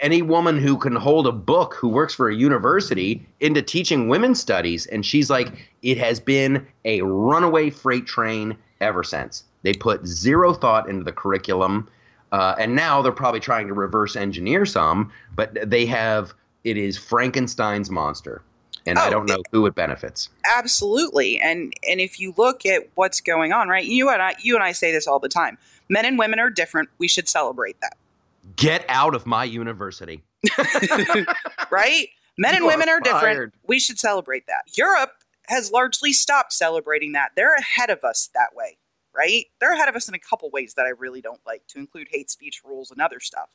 any woman who can hold a book who works for a university into teaching women's studies. And she's like, it has been a runaway freight train ever since. They put zero thought into the curriculum. Uh, and now they're probably trying to reverse engineer some, but they have, it is Frankenstein's monster. And I Oh, don't know who it benefits. Absolutely. And and if you look at what's going on, right? You and I you and I say this all the time. Men and women are different. We should celebrate that. Get out of my university. <laughs> <laughs> right? Men and You are women are different. fired. We should celebrate that. Europe has largely stopped celebrating that. They're ahead of us that way, right? They're ahead of us in a couple ways that I really don't like, to include hate speech rules and other stuff.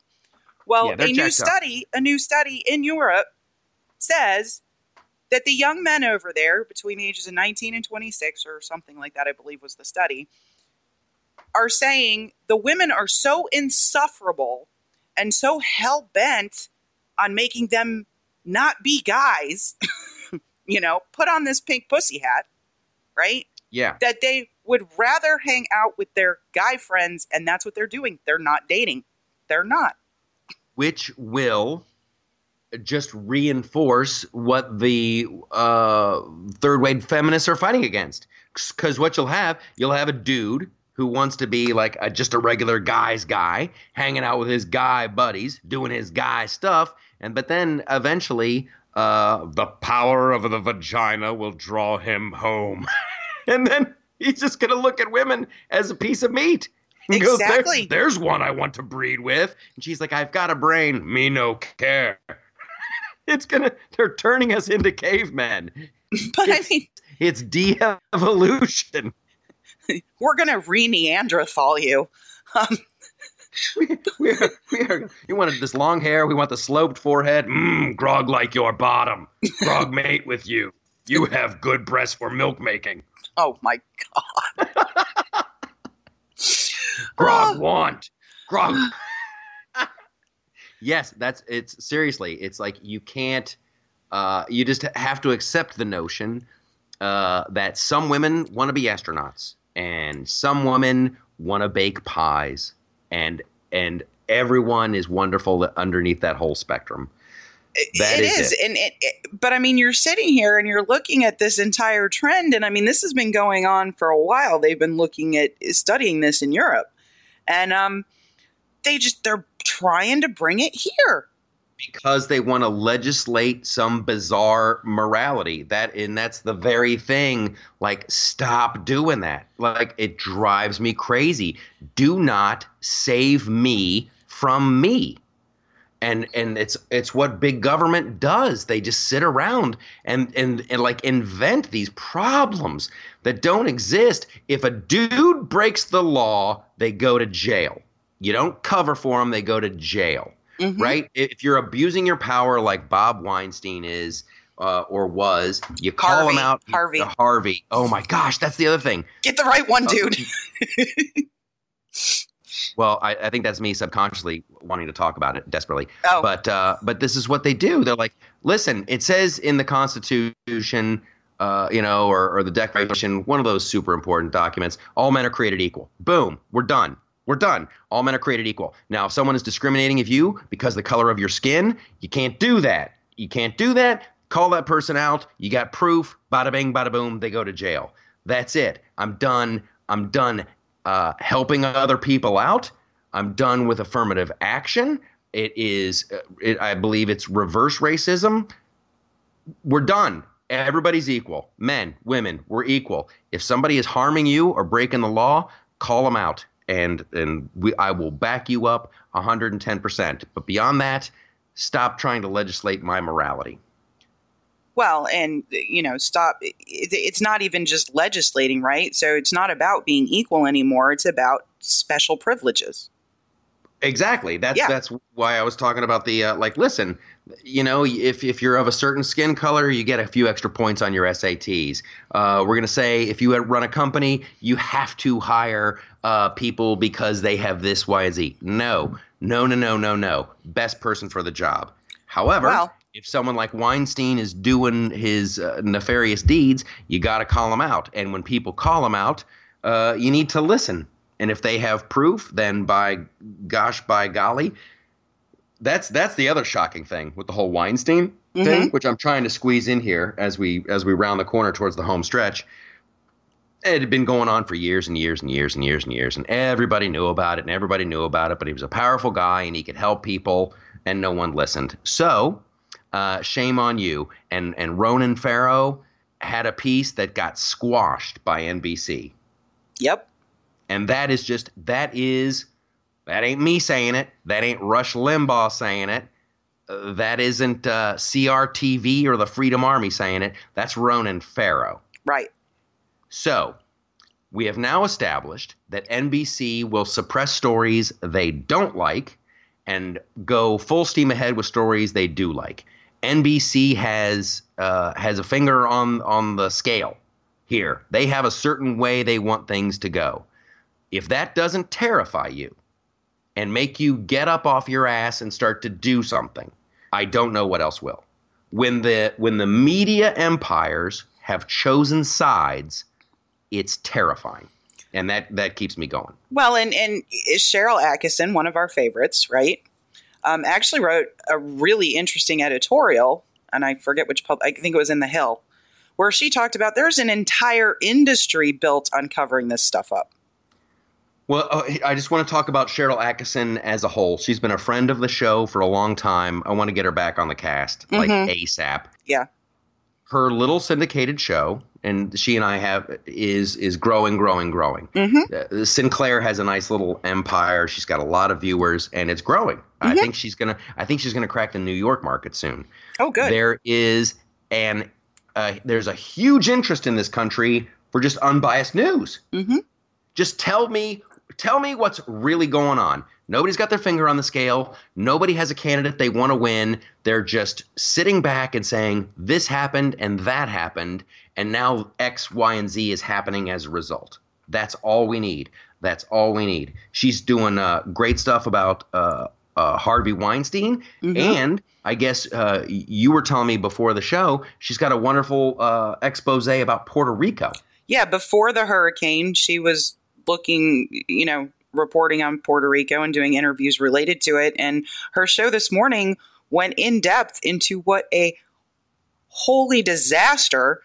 Well, Yeah, a new jacked up. study, a new study in Europe says that the young men over there between the ages of 19 and 26 or something like that, I believe was the study, are saying the women are so insufferable and so hell bent on making them not be guys, <laughs> you know, put on this pink pussy hat, right? Yeah. That they would rather hang out with their guy friends, and that's what they're doing. They're not dating. They're not. which will just reinforce what the uh, third wave feminists are fighting against. Because what you'll have, you'll have a dude who wants to be like a, just a regular guy's guy, hanging out with his guy buddies, doing his guy stuff, and but then eventually, uh, the power of the vagina will draw him home, <laughs> and then he's just gonna look at women as a piece of meat. <laughs> He goes, "There- Exactly. there's one I want to breed with. And she's like, I've got a brain. Me no care. <laughs> it's gonna they're turning us into cavemen. But I mean, It's de-evolution. <laughs> we're going to re Neanderthal you. Um, <laughs> We, we are, we are, you wanted this long hair. We want the sloped forehead. Mmm, grog like your bottom. Grog mate with you. You have good breasts for milk making. oh my God. <laughs> Grog Oh. want. Grog. yes, that's it's seriously. It's like you can't. Uh, you just have to accept the notion uh, that some women want to be astronauts and some women want to bake pies, and and everyone is wonderful underneath that whole spectrum. That it is is, and it, it, but I mean, you're sitting here and you're looking at this entire trend, and I mean, this has been going on for a while. They've been looking at studying this in Europe, and um, they just they're trying to bring it here. Because they want to legislate some bizarre morality. That and that's the very thing. Like stop doing that. Like it drives me crazy. Do not save me from me. And and it's it's what big government does. They just sit around and and, and like invent these problems that don't exist. If a dude breaks the law they go to jail. You don't cover for them they go to jail Mhm. right? If you're abusing your power like Bob Weinstein is uh, or was, you call Harvey. him out. Harvey. Harvey. Oh my gosh, that's the other thing. Get the right one, Uh, dude. <laughs> Well, I, I think that's me subconsciously wanting to talk about it desperately. Oh, But uh, but this is what they do. They're like, listen, it says in the Constitution, uh, you know, or, or the Declaration, one of those super important documents, all men are created equal. Boom, we're done. We're done. All men are created equal. Now, if someone is discriminating of you because the color of your skin, you can't do that. You can't do that. Call that person out. You got proof. Bada bing, bada boom. They go to jail. That's it. I'm done. I'm done uh, helping other people out. I'm done with affirmative action. It is, uh, it, I believe it's reverse racism. We're done. Everybody's equal. Men, women, we're equal. If somebody is harming you or breaking the law, call them out, and and we I will back you up 110 percent. But beyond that, stop trying to legislate my morality. Well, and you know, stop. It's not even just legislating, right? So it's not about being equal anymore. It's about special privileges. Exactly. That's Yeah. that's why I was talking about the uh, like. Listen, you know, if if you're of a certain skin color, you get a few extra points on your SATs. Uh, we're gonna say if you run a company, you have to hire uh, people because they have this Y and Z. No, no, no, no, no, no. Best person for the job. However, Well- if someone like Weinstein is doing his uh, nefarious deeds, you got to call him out. And when people call him out, uh, you need to listen. And if they have proof, then by gosh, by golly, that's that's the other shocking thing with the whole Weinstein thing, which I'm trying to squeeze in here as we as we round the corner towards the home stretch. It had been going on for years and years and years and years and years, and everybody knew about it, and everybody knew about it. But he was a powerful guy, and he could help people, and no one listened. So, uh, shame on you. And and Ronan Farrow had a piece that got squashed by NBC Yep. And that is just that is that ain't me saying it. That ain't rush limbaugh saying it. Uh, that isn't uh, crtv or the freedom army saying it. That's ronan farrow. Right. so we have now established that nbc will suppress stories they don't like and go full steam ahead with stories they do like. Nbc has uh, has a finger on on the scale here. They have a certain way they want things to go if that doesn't terrify you and make you get up off your ass and start to do something, I don't know what else will. When the when the media empires have chosen sides, it's terrifying. And that that keeps me going. Well, and and Sharyl Attkisson, one of our favorites, right? Um, actually wrote a really interesting editorial, and I forget which pub. I think it was in the Hill, where she talked about there's an entire industry built on covering this stuff up. Well, uh, I just want to talk about Sharyl Attkisson as a whole. She's been a friend of the show for a long time. I want to get her back on the cast, like Mhm. ASAP. Yeah. Her little syndicated show, and she and I have is is growing, growing, growing. Mm-hmm. Uh, Sinclair has a nice little empire. She's got a lot of viewers, and it's growing. I Mhm. think she's gonna. I think she's gonna crack the New York market soon. Oh, good. There is an uh, there's a huge interest in this country for just unbiased news. Mhm. Just tell me, tell me what's really going on. Nobody's got their finger on the scale. Nobody has a candidate they want to win. They're just sitting back and saying this happened and that happened, and now X, Y, and Z is happening as a result. That's all we need. That's all we need. She's doing uh, great stuff about uh, uh, Harvey Weinstein, Mhm. and I guess uh, you were telling me before the show she's got a wonderful uh, expose about Puerto Rico. yeah, before the hurricane, she was looking, you know, reporting on Puerto Rico and doing interviews related to it. And her show this morning went in depth into what a holy disaster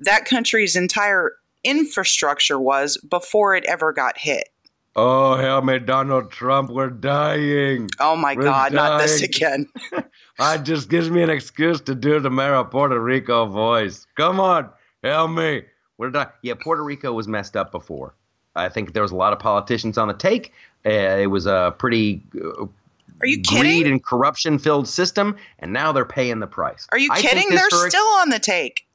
that country's entire infrastructure was before it ever got hit. Oh, help me, Donald Trump, we're dying. Oh my We're God, not this again. <laughs> It just gives me an excuse to do the mayor of Puerto Rico voice. Come on, help me. We're dying. Yeah, Puerto Rico was messed up before. I think there was a lot of politicians on the take. Uh, it was a pretty uh, Are you greed kidding? and corruption filled system, and now they're paying the price. Are you I kidding? They're hurric- still on the take.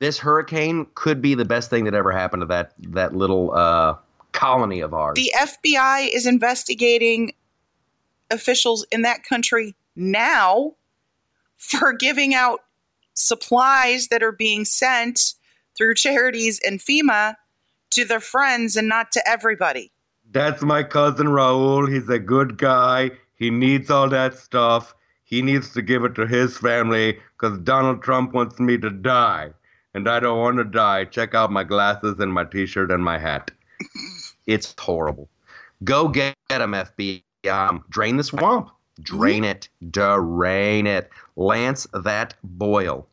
this hurricane could be the best thing that ever happened to that that little uh, colony of ours. The FBI is investigating officials in that country now <laughs> for giving out supplies that are being sent through charities and FEMA to their friends and not to everybody. That's my cousin Raul. He's a good guy. He needs all that stuff. He needs to give it to his family because Donald Trump wants me to die. And I don't want to die. Check out my glasses and my t shirt and my hat. it's horrible. Go get him, FBI. Um, drain the swamp. Drain it. Drain it. Lance that boil.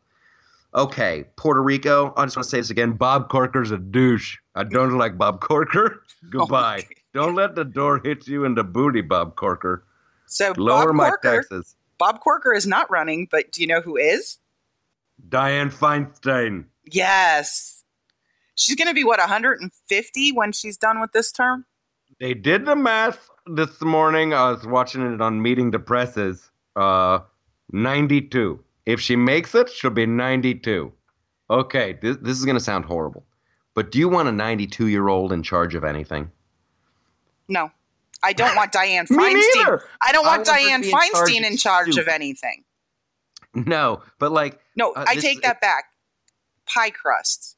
Okay, Puerto Rico. I just want to say this again. Bob Corker's a douche. I don't <laughs> like Bob Corker. <laughs> Goodbye. Okay. Don't let the door hit you in the booty, Bob Corker. So Lower Bob my Corker, taxes. Bob Corker is not running, but do you know who is? Diane Feinstein. Yes. She's going to be what 150 when she's done with this term? they did the math this morning. I was watching it on Meeting Depresses. Uh, 92. If she makes it, she'll be 92. Okay, this, this is going to sound horrible. But do you want a 92 year old in charge of anything? No, I don't want Diane <laughs> Feinstein. I don't want to Diane be in charge Feinstein in charge of anything. No, but like, No, Uh, I take that back. Pie crusts.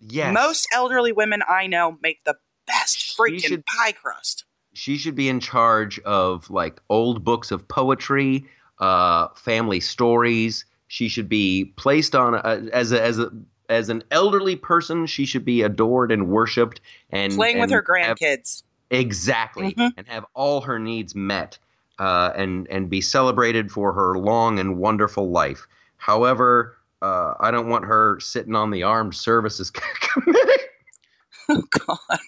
yes. Most elderly women I know make the best freaking should- pie crust. she should be in charge of like old books of poetry, uh, family stories. She should be placed on a, as a, as a as an elderly person. She should be adored and worshipped and Playing with and her have- grandkids. exactly Mhm. and have all her needs met uh, and and be celebrated for her long and wonderful life. However, uh, I don't want her sitting on the armed services <laughs> committee. Oh God.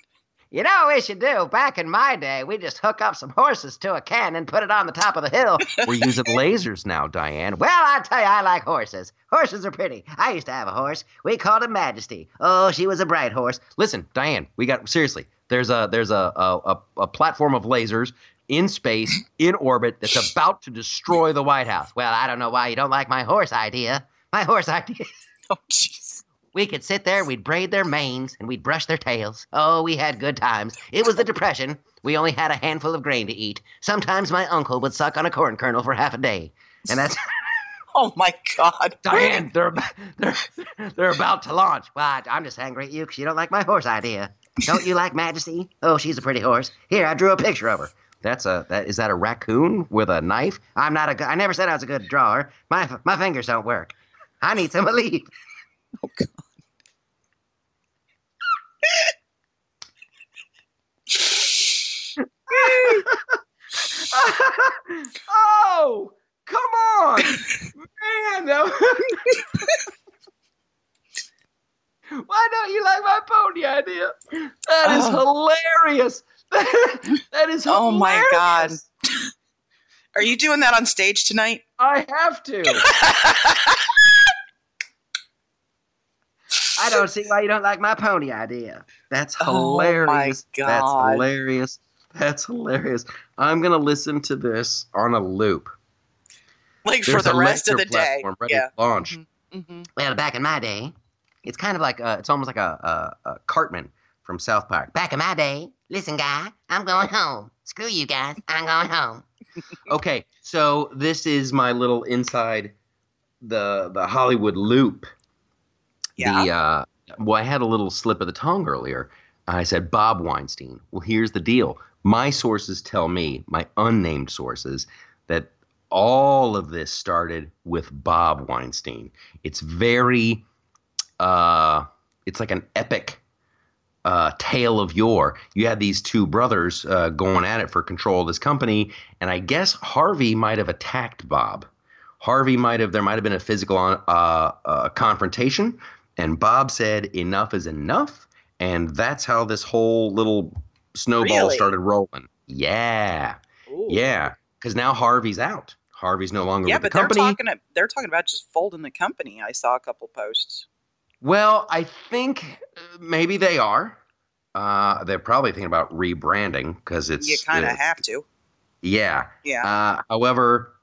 You know what we should do? Back in my day, we just hook up some horses to a cannon, and put it on the top of the hill. <laughs> We're using lasers now, Diane. Well, I tell you, I like horses. Horses are pretty. I used to have a horse. We called him Majesty. Oh, she was a bright horse. Listen, Diane, we got seriously. There's a there's a a, a, a platform of lasers in space in orbit that's about to destroy the White House. Well, I don't know why you don't like my horse idea. My horse idea. <laughs> Oh jeez. We could sit there, we'd braid their manes, and we'd brush their tails. Oh, we had good times. It was the Depression. We only had a handful of grain to eat. Sometimes my uncle would suck on a corn kernel for half a day. And that's <laughs> Oh my God. Diane, they're, they're, they're about to launch. Well, I, I'm just angry at you because you don't like my horse idea. Don't you like Majesty? Oh, she's a pretty horse. Here, I drew a picture of her. That's a that is that a raccoon with a knife? I'm not a I never said I was a good drawer. My, my fingers don't work. I need some relief. <laughs> Oh God. Oh, come on, man! Why don't you like my pony idea? That is oh. hilarious. <laughs> that is hilarious. Oh my God. Are you doing that on stage tonight? I have to. <laughs> I don't see why you don't like my pony idea. That's Oh my hilarious. God. That's hilarious. That's hilarious. I'm gonna listen to this on a loop. Like for the rest of the day. ready Yeah. launch. hmm Well, back in my day, It's kind of like uh it's almost like a, a, a Cartman from South Park. back in my day, listen, guy, I'm going home. Screw you guys, I'm going home. <laughs> Okay, so this is my little inside the the Hollywood loop. Yeah. The uh, well, I had a little slip of the tongue earlier. I said Bob Weinstein. Well, here's the deal. My sources tell me, my unnamed sources, that all of this started with Bob Weinstein. It's very, uh, it's like an epic uh, tale of yore. You had these two brothers uh, going at it for control of this company, and I guess Harvey might have attacked Bob. Harvey might have there might have been a physical uh, uh, confrontation, and Bob said enough is enough, and that's how this whole little snowball Really? started rolling. Yeah, Ooh. yeah, because now Harvey's out. Harvey's no longer Yeah, but the they're company. talking. They're talking about just folding the company. I saw a couple posts. Well, I think uh, maybe they are. Uh, they're probably thinking about rebranding because it's you kind of have to. yeah. Yeah. Uh, however,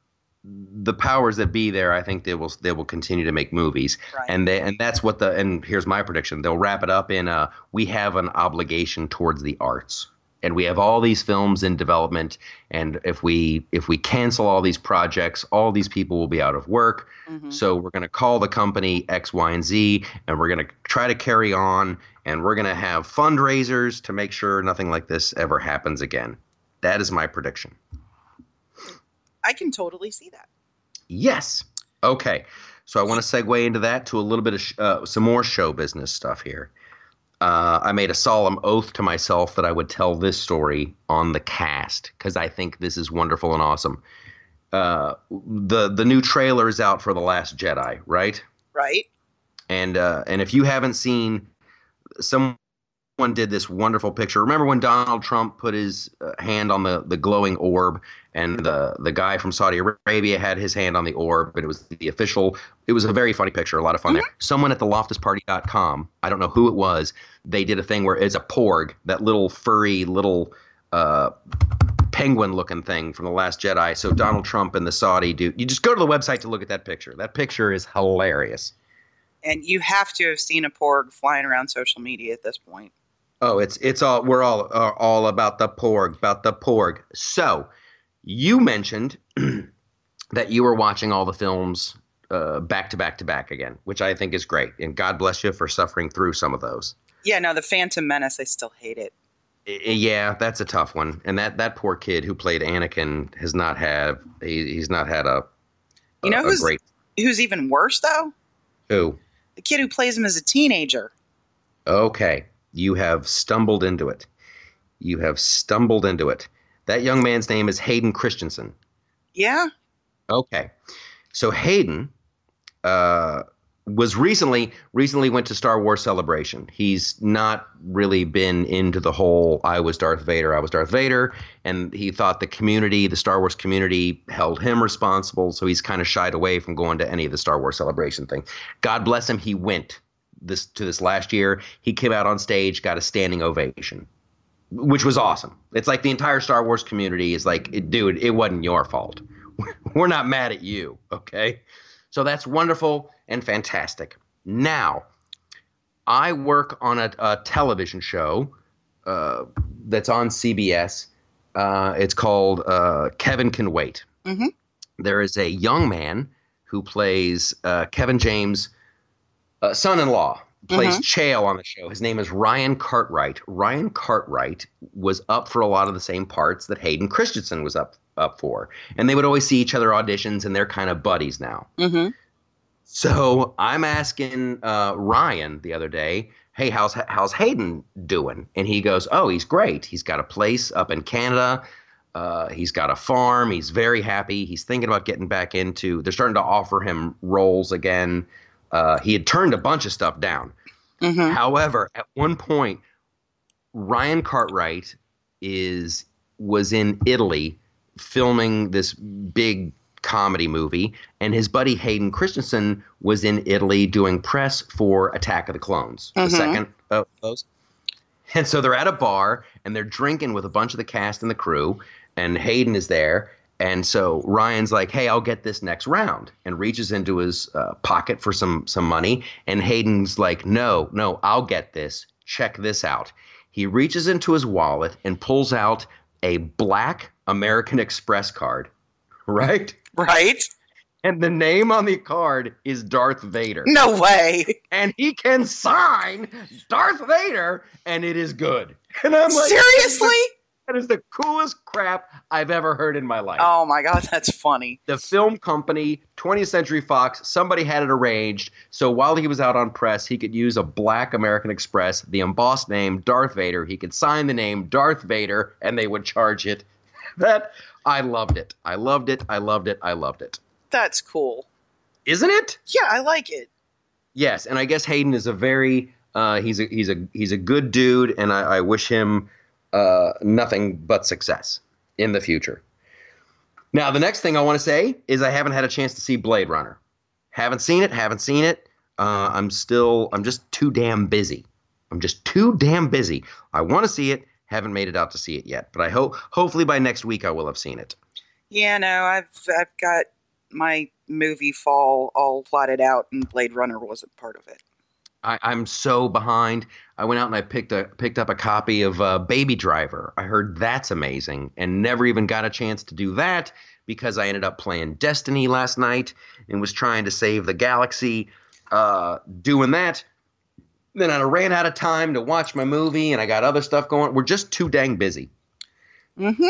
the powers that be there, I think they will they will continue to make movies, right. and they and that's what the and here's my prediction: they'll wrap it up in uh, we have an obligation towards the arts, and we have all these films in development, and if we if we cancel all these projects, all these people will be out of work. Mhm. So we're going to call the company X, Y, and Z, and we're going to try to carry on, and we're going to have fundraisers to make sure nothing like this ever happens again. That is my prediction. I can totally see that. Yes. Okay. So I want to segue into that to a little bit of sh- uh, some more show business stuff here. Uh, I made a solemn oath to myself that I would tell this story on the cast because I think this is wonderful and awesome. Uh, the the new trailer is out for the Last Jedi, right? Right. and uh, and if you haven't seen, someone did this wonderful picture. Remember when Donald Trump put his uh, hand on the, the glowing orb, and the the guy from Saudi Arabia had his hand on the orb, and it was the official. It was a very funny picture, a lot of fun there. Someone at the loftusparty.com, I don't know who it was, they did a thing where it's a porg, that little furry little uh, penguin looking thing from the Last Jedi. So Donald Trump and the Saudi dude. You just go to the website to look at that picture. That picture is hilarious. And you have to have seen a porg flying around social media at this point. Oh, it's it's all we're all uh, all about the porg, about the porg. So, you mentioned <clears throat> that you were watching all the films uh, back to back to back again, which I think is great, and God bless you for suffering through some of those. Yeah, no, the Phantom Menace, I still hate it. Yeah, that's a tough one, and that that poor kid who played Anakin has not had he, he's not had a You know a, a who's great who's even worse though? who. The kid who plays him as a teenager. Okay, you have stumbled into it. You have stumbled into it. That young man's name is Hayden Christensen. Yeah, Okay, so Hayden uh, was recently recently went to Star Wars Celebration. He's not really been into the whole "I was Darth Vader, I was Darth Vader," and he thought the community, the Star Wars community, held him responsible. So he's kind of shied away from going to any of the Star Wars Celebration thing. God bless him, he went this to this last year. He came out on stage, got a standing ovation. Which was awesome. It's like the entire Star Wars community is like, dude, it wasn't your fault. <laughs> We're not mad at you, okay? So that's wonderful and fantastic. Now, I work on a, a television show uh, that's on CBS. Uh, it's called uh, Kevin Can Wait. Mhm. There is a young man who plays uh, Kevin James' uh, son-in-law, plays Chale on the show. His name is Ryan Cartwright. Ryan Cartwright was up for a lot of the same parts that Hayden Christensen was up up for, and they would always see each other auditions, and they're kind of buddies now. mm-hmm. So I'm asking uh, Ryan the other day, "Hey, how's how's Hayden doing?" And he goes, "Oh, he's great. He's got a place up in Canada. Uh, he's got a farm. He's very happy. He's thinking about getting back into. They're starting to offer him roles again. Uh, he had turned a bunch of stuff down. Mm-hmm. However, at one point, Ryan Cartwright is was in Italy filming this big comedy movie, and his buddy Hayden Christensen was in Italy doing press for Attack of the Clones, Mhm. the second of those. And so they're at a bar and they're drinking with a bunch of the cast and the crew, and Hayden is there. And so Ryan's like, "Hey, I'll get this next round," and reaches into his uh, pocket for some some money. And Hayden's like, "No, no, I'll get this. Check this out." He reaches into his wallet and pulls out a black American Express card, <laughs> right? Right? And the name on the card is Darth Vader. No way. And he can sign Darth Vader, and it is good. And I'm like, Seriously? That is the coolest crap I've ever heard in my life. Oh my god, that's funny. The film company, 20th Century Fox, somebody had it arranged so while he was out on press, he could use a black American Express, the embossed name Darth Vader. He could sign the name Darth Vader, and they would charge it. <laughs> That I loved it. I loved it. I loved it. I loved it. That's cool. Isn't it? Yeah, I like it. Yes, and I guess Hayden is a very uh, he's a he's a he's a good dude, and I, I wish him uh, nothing but success in the future. Now, the next thing I want to say is I haven't had a chance to see Blade Runner. Haven't seen it. Haven't seen it. Uh, I'm still I'm just too damn busy. I'm just too damn busy. I want to see it. Haven't made it out to see it yet, but I hope hopefully by next week I will have seen it. Yeah, no, I've I've got my movie fall all plotted out, and Blade Runner wasn't part of it. I, I'm so behind. I went out and I picked a picked up a copy of uh, Baby Driver. I heard that's amazing, and never even got a chance to do that because I ended up playing Destiny last night and was trying to save the galaxy. Uh, doing that, then I ran out of time to watch my movie, and I got other stuff going. We're just too dang busy, Mm-hmm.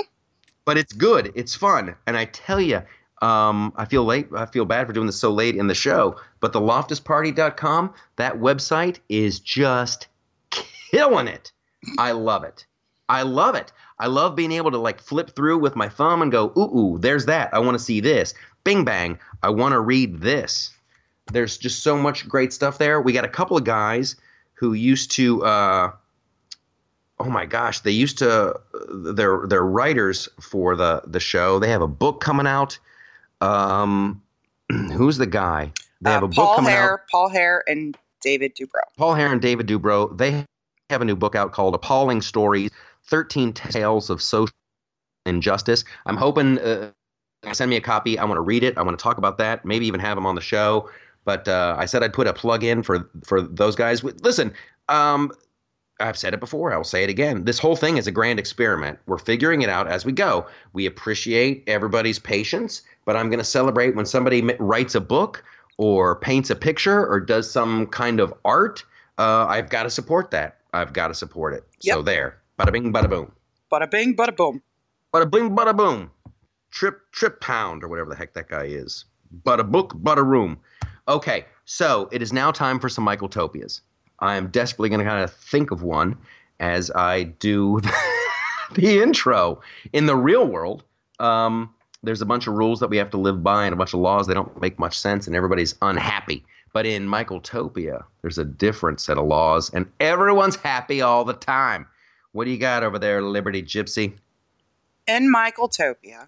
but it's good. It's fun, and I tell you. Um, I feel late. I feel bad for doing this so late in the show, but the loftusparty.com, that website is just killing it. I love it. I love it. I love being able to like flip through with my thumb and go, ooh, ooh, there's that. I want to see this. Bing bang. I want to read this. There's just so much great stuff there. We got a couple of guys who used to uh, oh my gosh, they used to they're they're writers for the the show. They have a book coming out. Um <clears throat> who's the guy? They have Uh, a book Paul coming out. Paul Hair, and David Dubrow. Paul Hair and David Dubrow, they have a new book out called Appalling Stories. 13 Tales of Social Injustice. I'm hoping uh, send me a copy. I want to read it. I want to talk about that. Maybe even have them on the show. But uh, I said I'd put a plug in for for those guys. Listen, um, I've said it before. I will say it again. This whole thing is a grand experiment. We're figuring it out as we go. We appreciate everybody's patience, but I'm going to celebrate when somebody writes a book or paints a picture or does some kind of art. Uh, I've got to support that. I've got to support it. Yep. So there. Bada bing, bada boom. Bada bing, bada boom. Bada bing, bada boom. Trip, trip pound, or whatever the heck that guy is. Bada book, bada room. Okay, so it is now time for some Michael Topias. I am desperately going to kind of think of one as I do <laughs> the intro. In the real world, um, there's a bunch of rules that we have to live by and a bunch of laws that don't make much sense, and everybody's unhappy. But in Michael Topia, there's a different set of laws, and everyone's happy all the time. What do you got over there, Liberty Gypsy? In Michael Topia,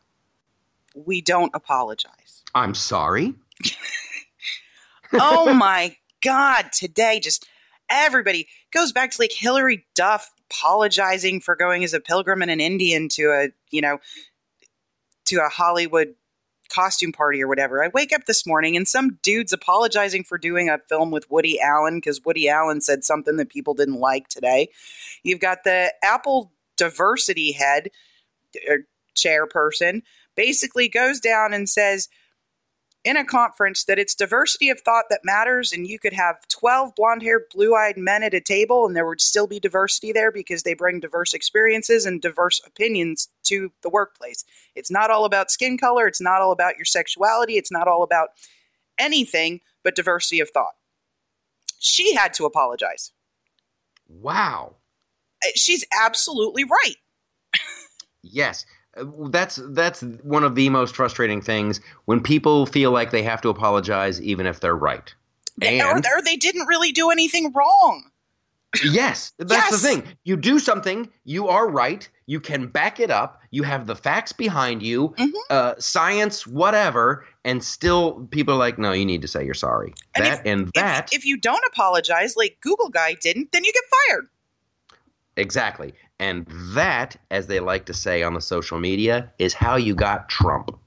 we don't apologize. I'm sorry. <laughs> oh my God, today just everybody goes back to like Hilary Duff apologizing for going as a pilgrim and an Indian to a, you know, to a Hollywood costume party or whatever. I wake up this morning and some dude's apologizing for doing a film with Woody Allen because Woody Allen said something that people didn't like today. You've got the Apple diversity head or chairperson basically goes down and says, in a conference that it's diversity of thought that matters and you could have 12 blonde-haired blue-eyed men at a table and there would still be diversity there because they bring diverse experiences and diverse opinions to the workplace. It's not all about skin color it's not all about your sexuality it's not all about anything but diversity of thought. She had to apologize. Wow. Uh, she's absolutely right. Yes that's that's one of the most frustrating things when people feel like they have to apologize even if they're right. And, or, or they didn't really do anything wrong. Yes, that's yes. the thing. You do something, you are right, you can back it up, you have the facts behind you, mm-hmm. uh, science, whatever, and still people are like, no, you need to say you're sorry. And that if, and that. If, if you don't apologize, like Google guy didn't, then you get fired. Exactly. And that, as they like to say on the social media, is how you got Trump.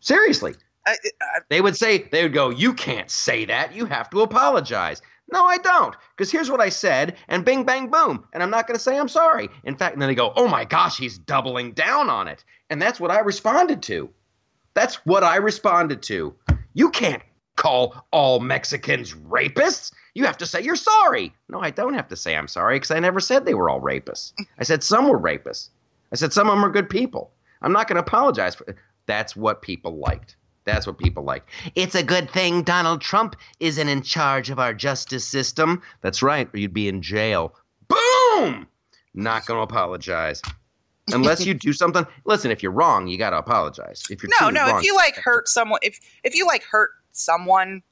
Seriously. I, I, they would say, they would go, You can't say that. You have to apologize. No, I don't. Because here's what I said, and bing, bang, boom. And I'm not going to say I'm sorry. In fact, and then they go, Oh my gosh, he's doubling down on it. And that's what I responded to. That's what I responded to. You can't call all Mexicans rapists. You have to say you're sorry. No, I don't have to say I'm sorry because I never said they were all rapists. I said some were rapists. I said some of them are good people. I'm not going to apologize for That's what people liked. That's what people like. It's a good thing Donald Trump isn't in charge of our justice system. That's right, or you'd be in jail. Boom! Not going to apologize. Unless you do something. Listen, if you're wrong, you got to apologize. If you're no, no. Wrong, if you like hurt someone, if if you like hurt someone,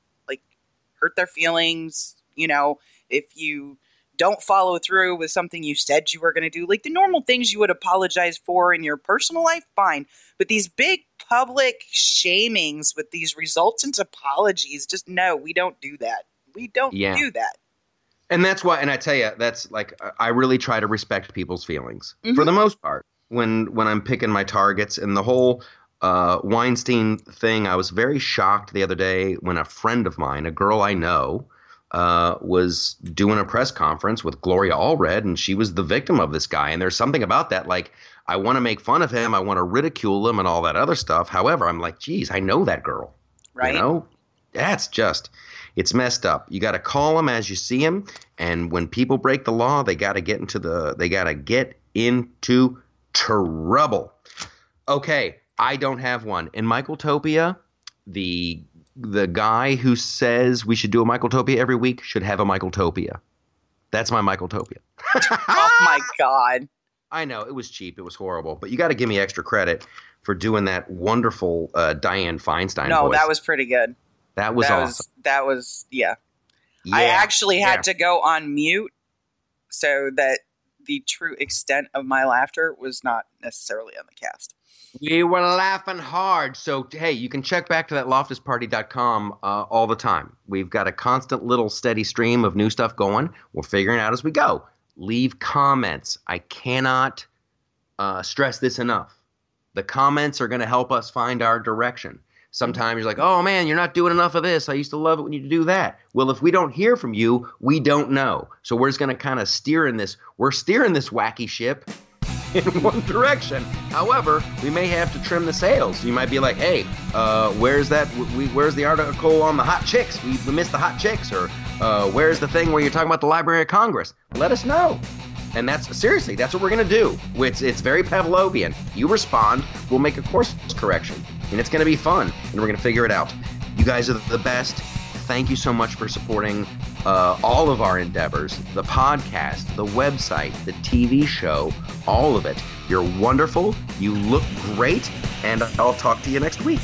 hurt their feelings, you know, if you don't follow through with something you said you were going to do, like the normal things you would apologize for in your personal life, fine. But these big public shamings with these resultant apologies, just no, we don't do that. We don't yeah. do that. And that's why, and I tell you, that's like I really try to respect people's feelings mm-hmm. for the most part when when I'm picking my targets. And the whole uh, Weinstein thing, I was very shocked the other day when a friend of mine, a girl I know, uh, was doing a press conference with Gloria Allred, and she was the victim of this guy. And there's something about that, like, I want to make fun of him, I want to ridicule him, and all that other stuff. However, I'm like, geez, I know that girl. Right. You know, that's just, it's messed up. You got to call him as you see him, and when people break the law, they got to get into the, they got to get into trouble. Okay, I don't have one. In Michael Topia, the the guy who says we should do a Michael Topia every week should have a Michael Topia. That's my Michael Topia. <laughs> oh my god. I know it was cheap, it was horrible, but you got to give me extra credit for doing that wonderful uh, Dianne Feinstein. No, voice. that was pretty good. That was that awesome. Was, that was yeah. yeah I actually had yeah. to go on mute so that the true extent of my laughter was not necessarily on the cast. We were laughing hard. So, hey, you can check back to that loftusparty.com uh, all the time. We've got a constant little steady stream of new stuff going. We're figuring out as we go. leave comments. I cannot uh, stress this enough. The comments are going to help us find our direction. Sometimes you're like, oh man, you're not doing enough of this. I used to love it when you do that. Well, if we don't hear from you, we don't know. So we're just going to kind of steer in this. We're steering this wacky ship in <laughs> one direction. However, we may have to trim the sails. You might be like, hey, uh, where's that? We, where's the article on the hot chicks? We, we missed the hot chicks. Or uh, where's the thing where you're talking about the Library of Congress? Let us know. And that's seriously, that's what we're gonna do. It's it's very Pavlovian. You respond, we'll make a course correction, and it's gonna be fun, and we're gonna figure it out. You guys are the best. Thank you so much for supporting uh, all of our endeavors the podcast, the website, the TV show, all of it. You're wonderful. You look great. And I'll talk to you next week.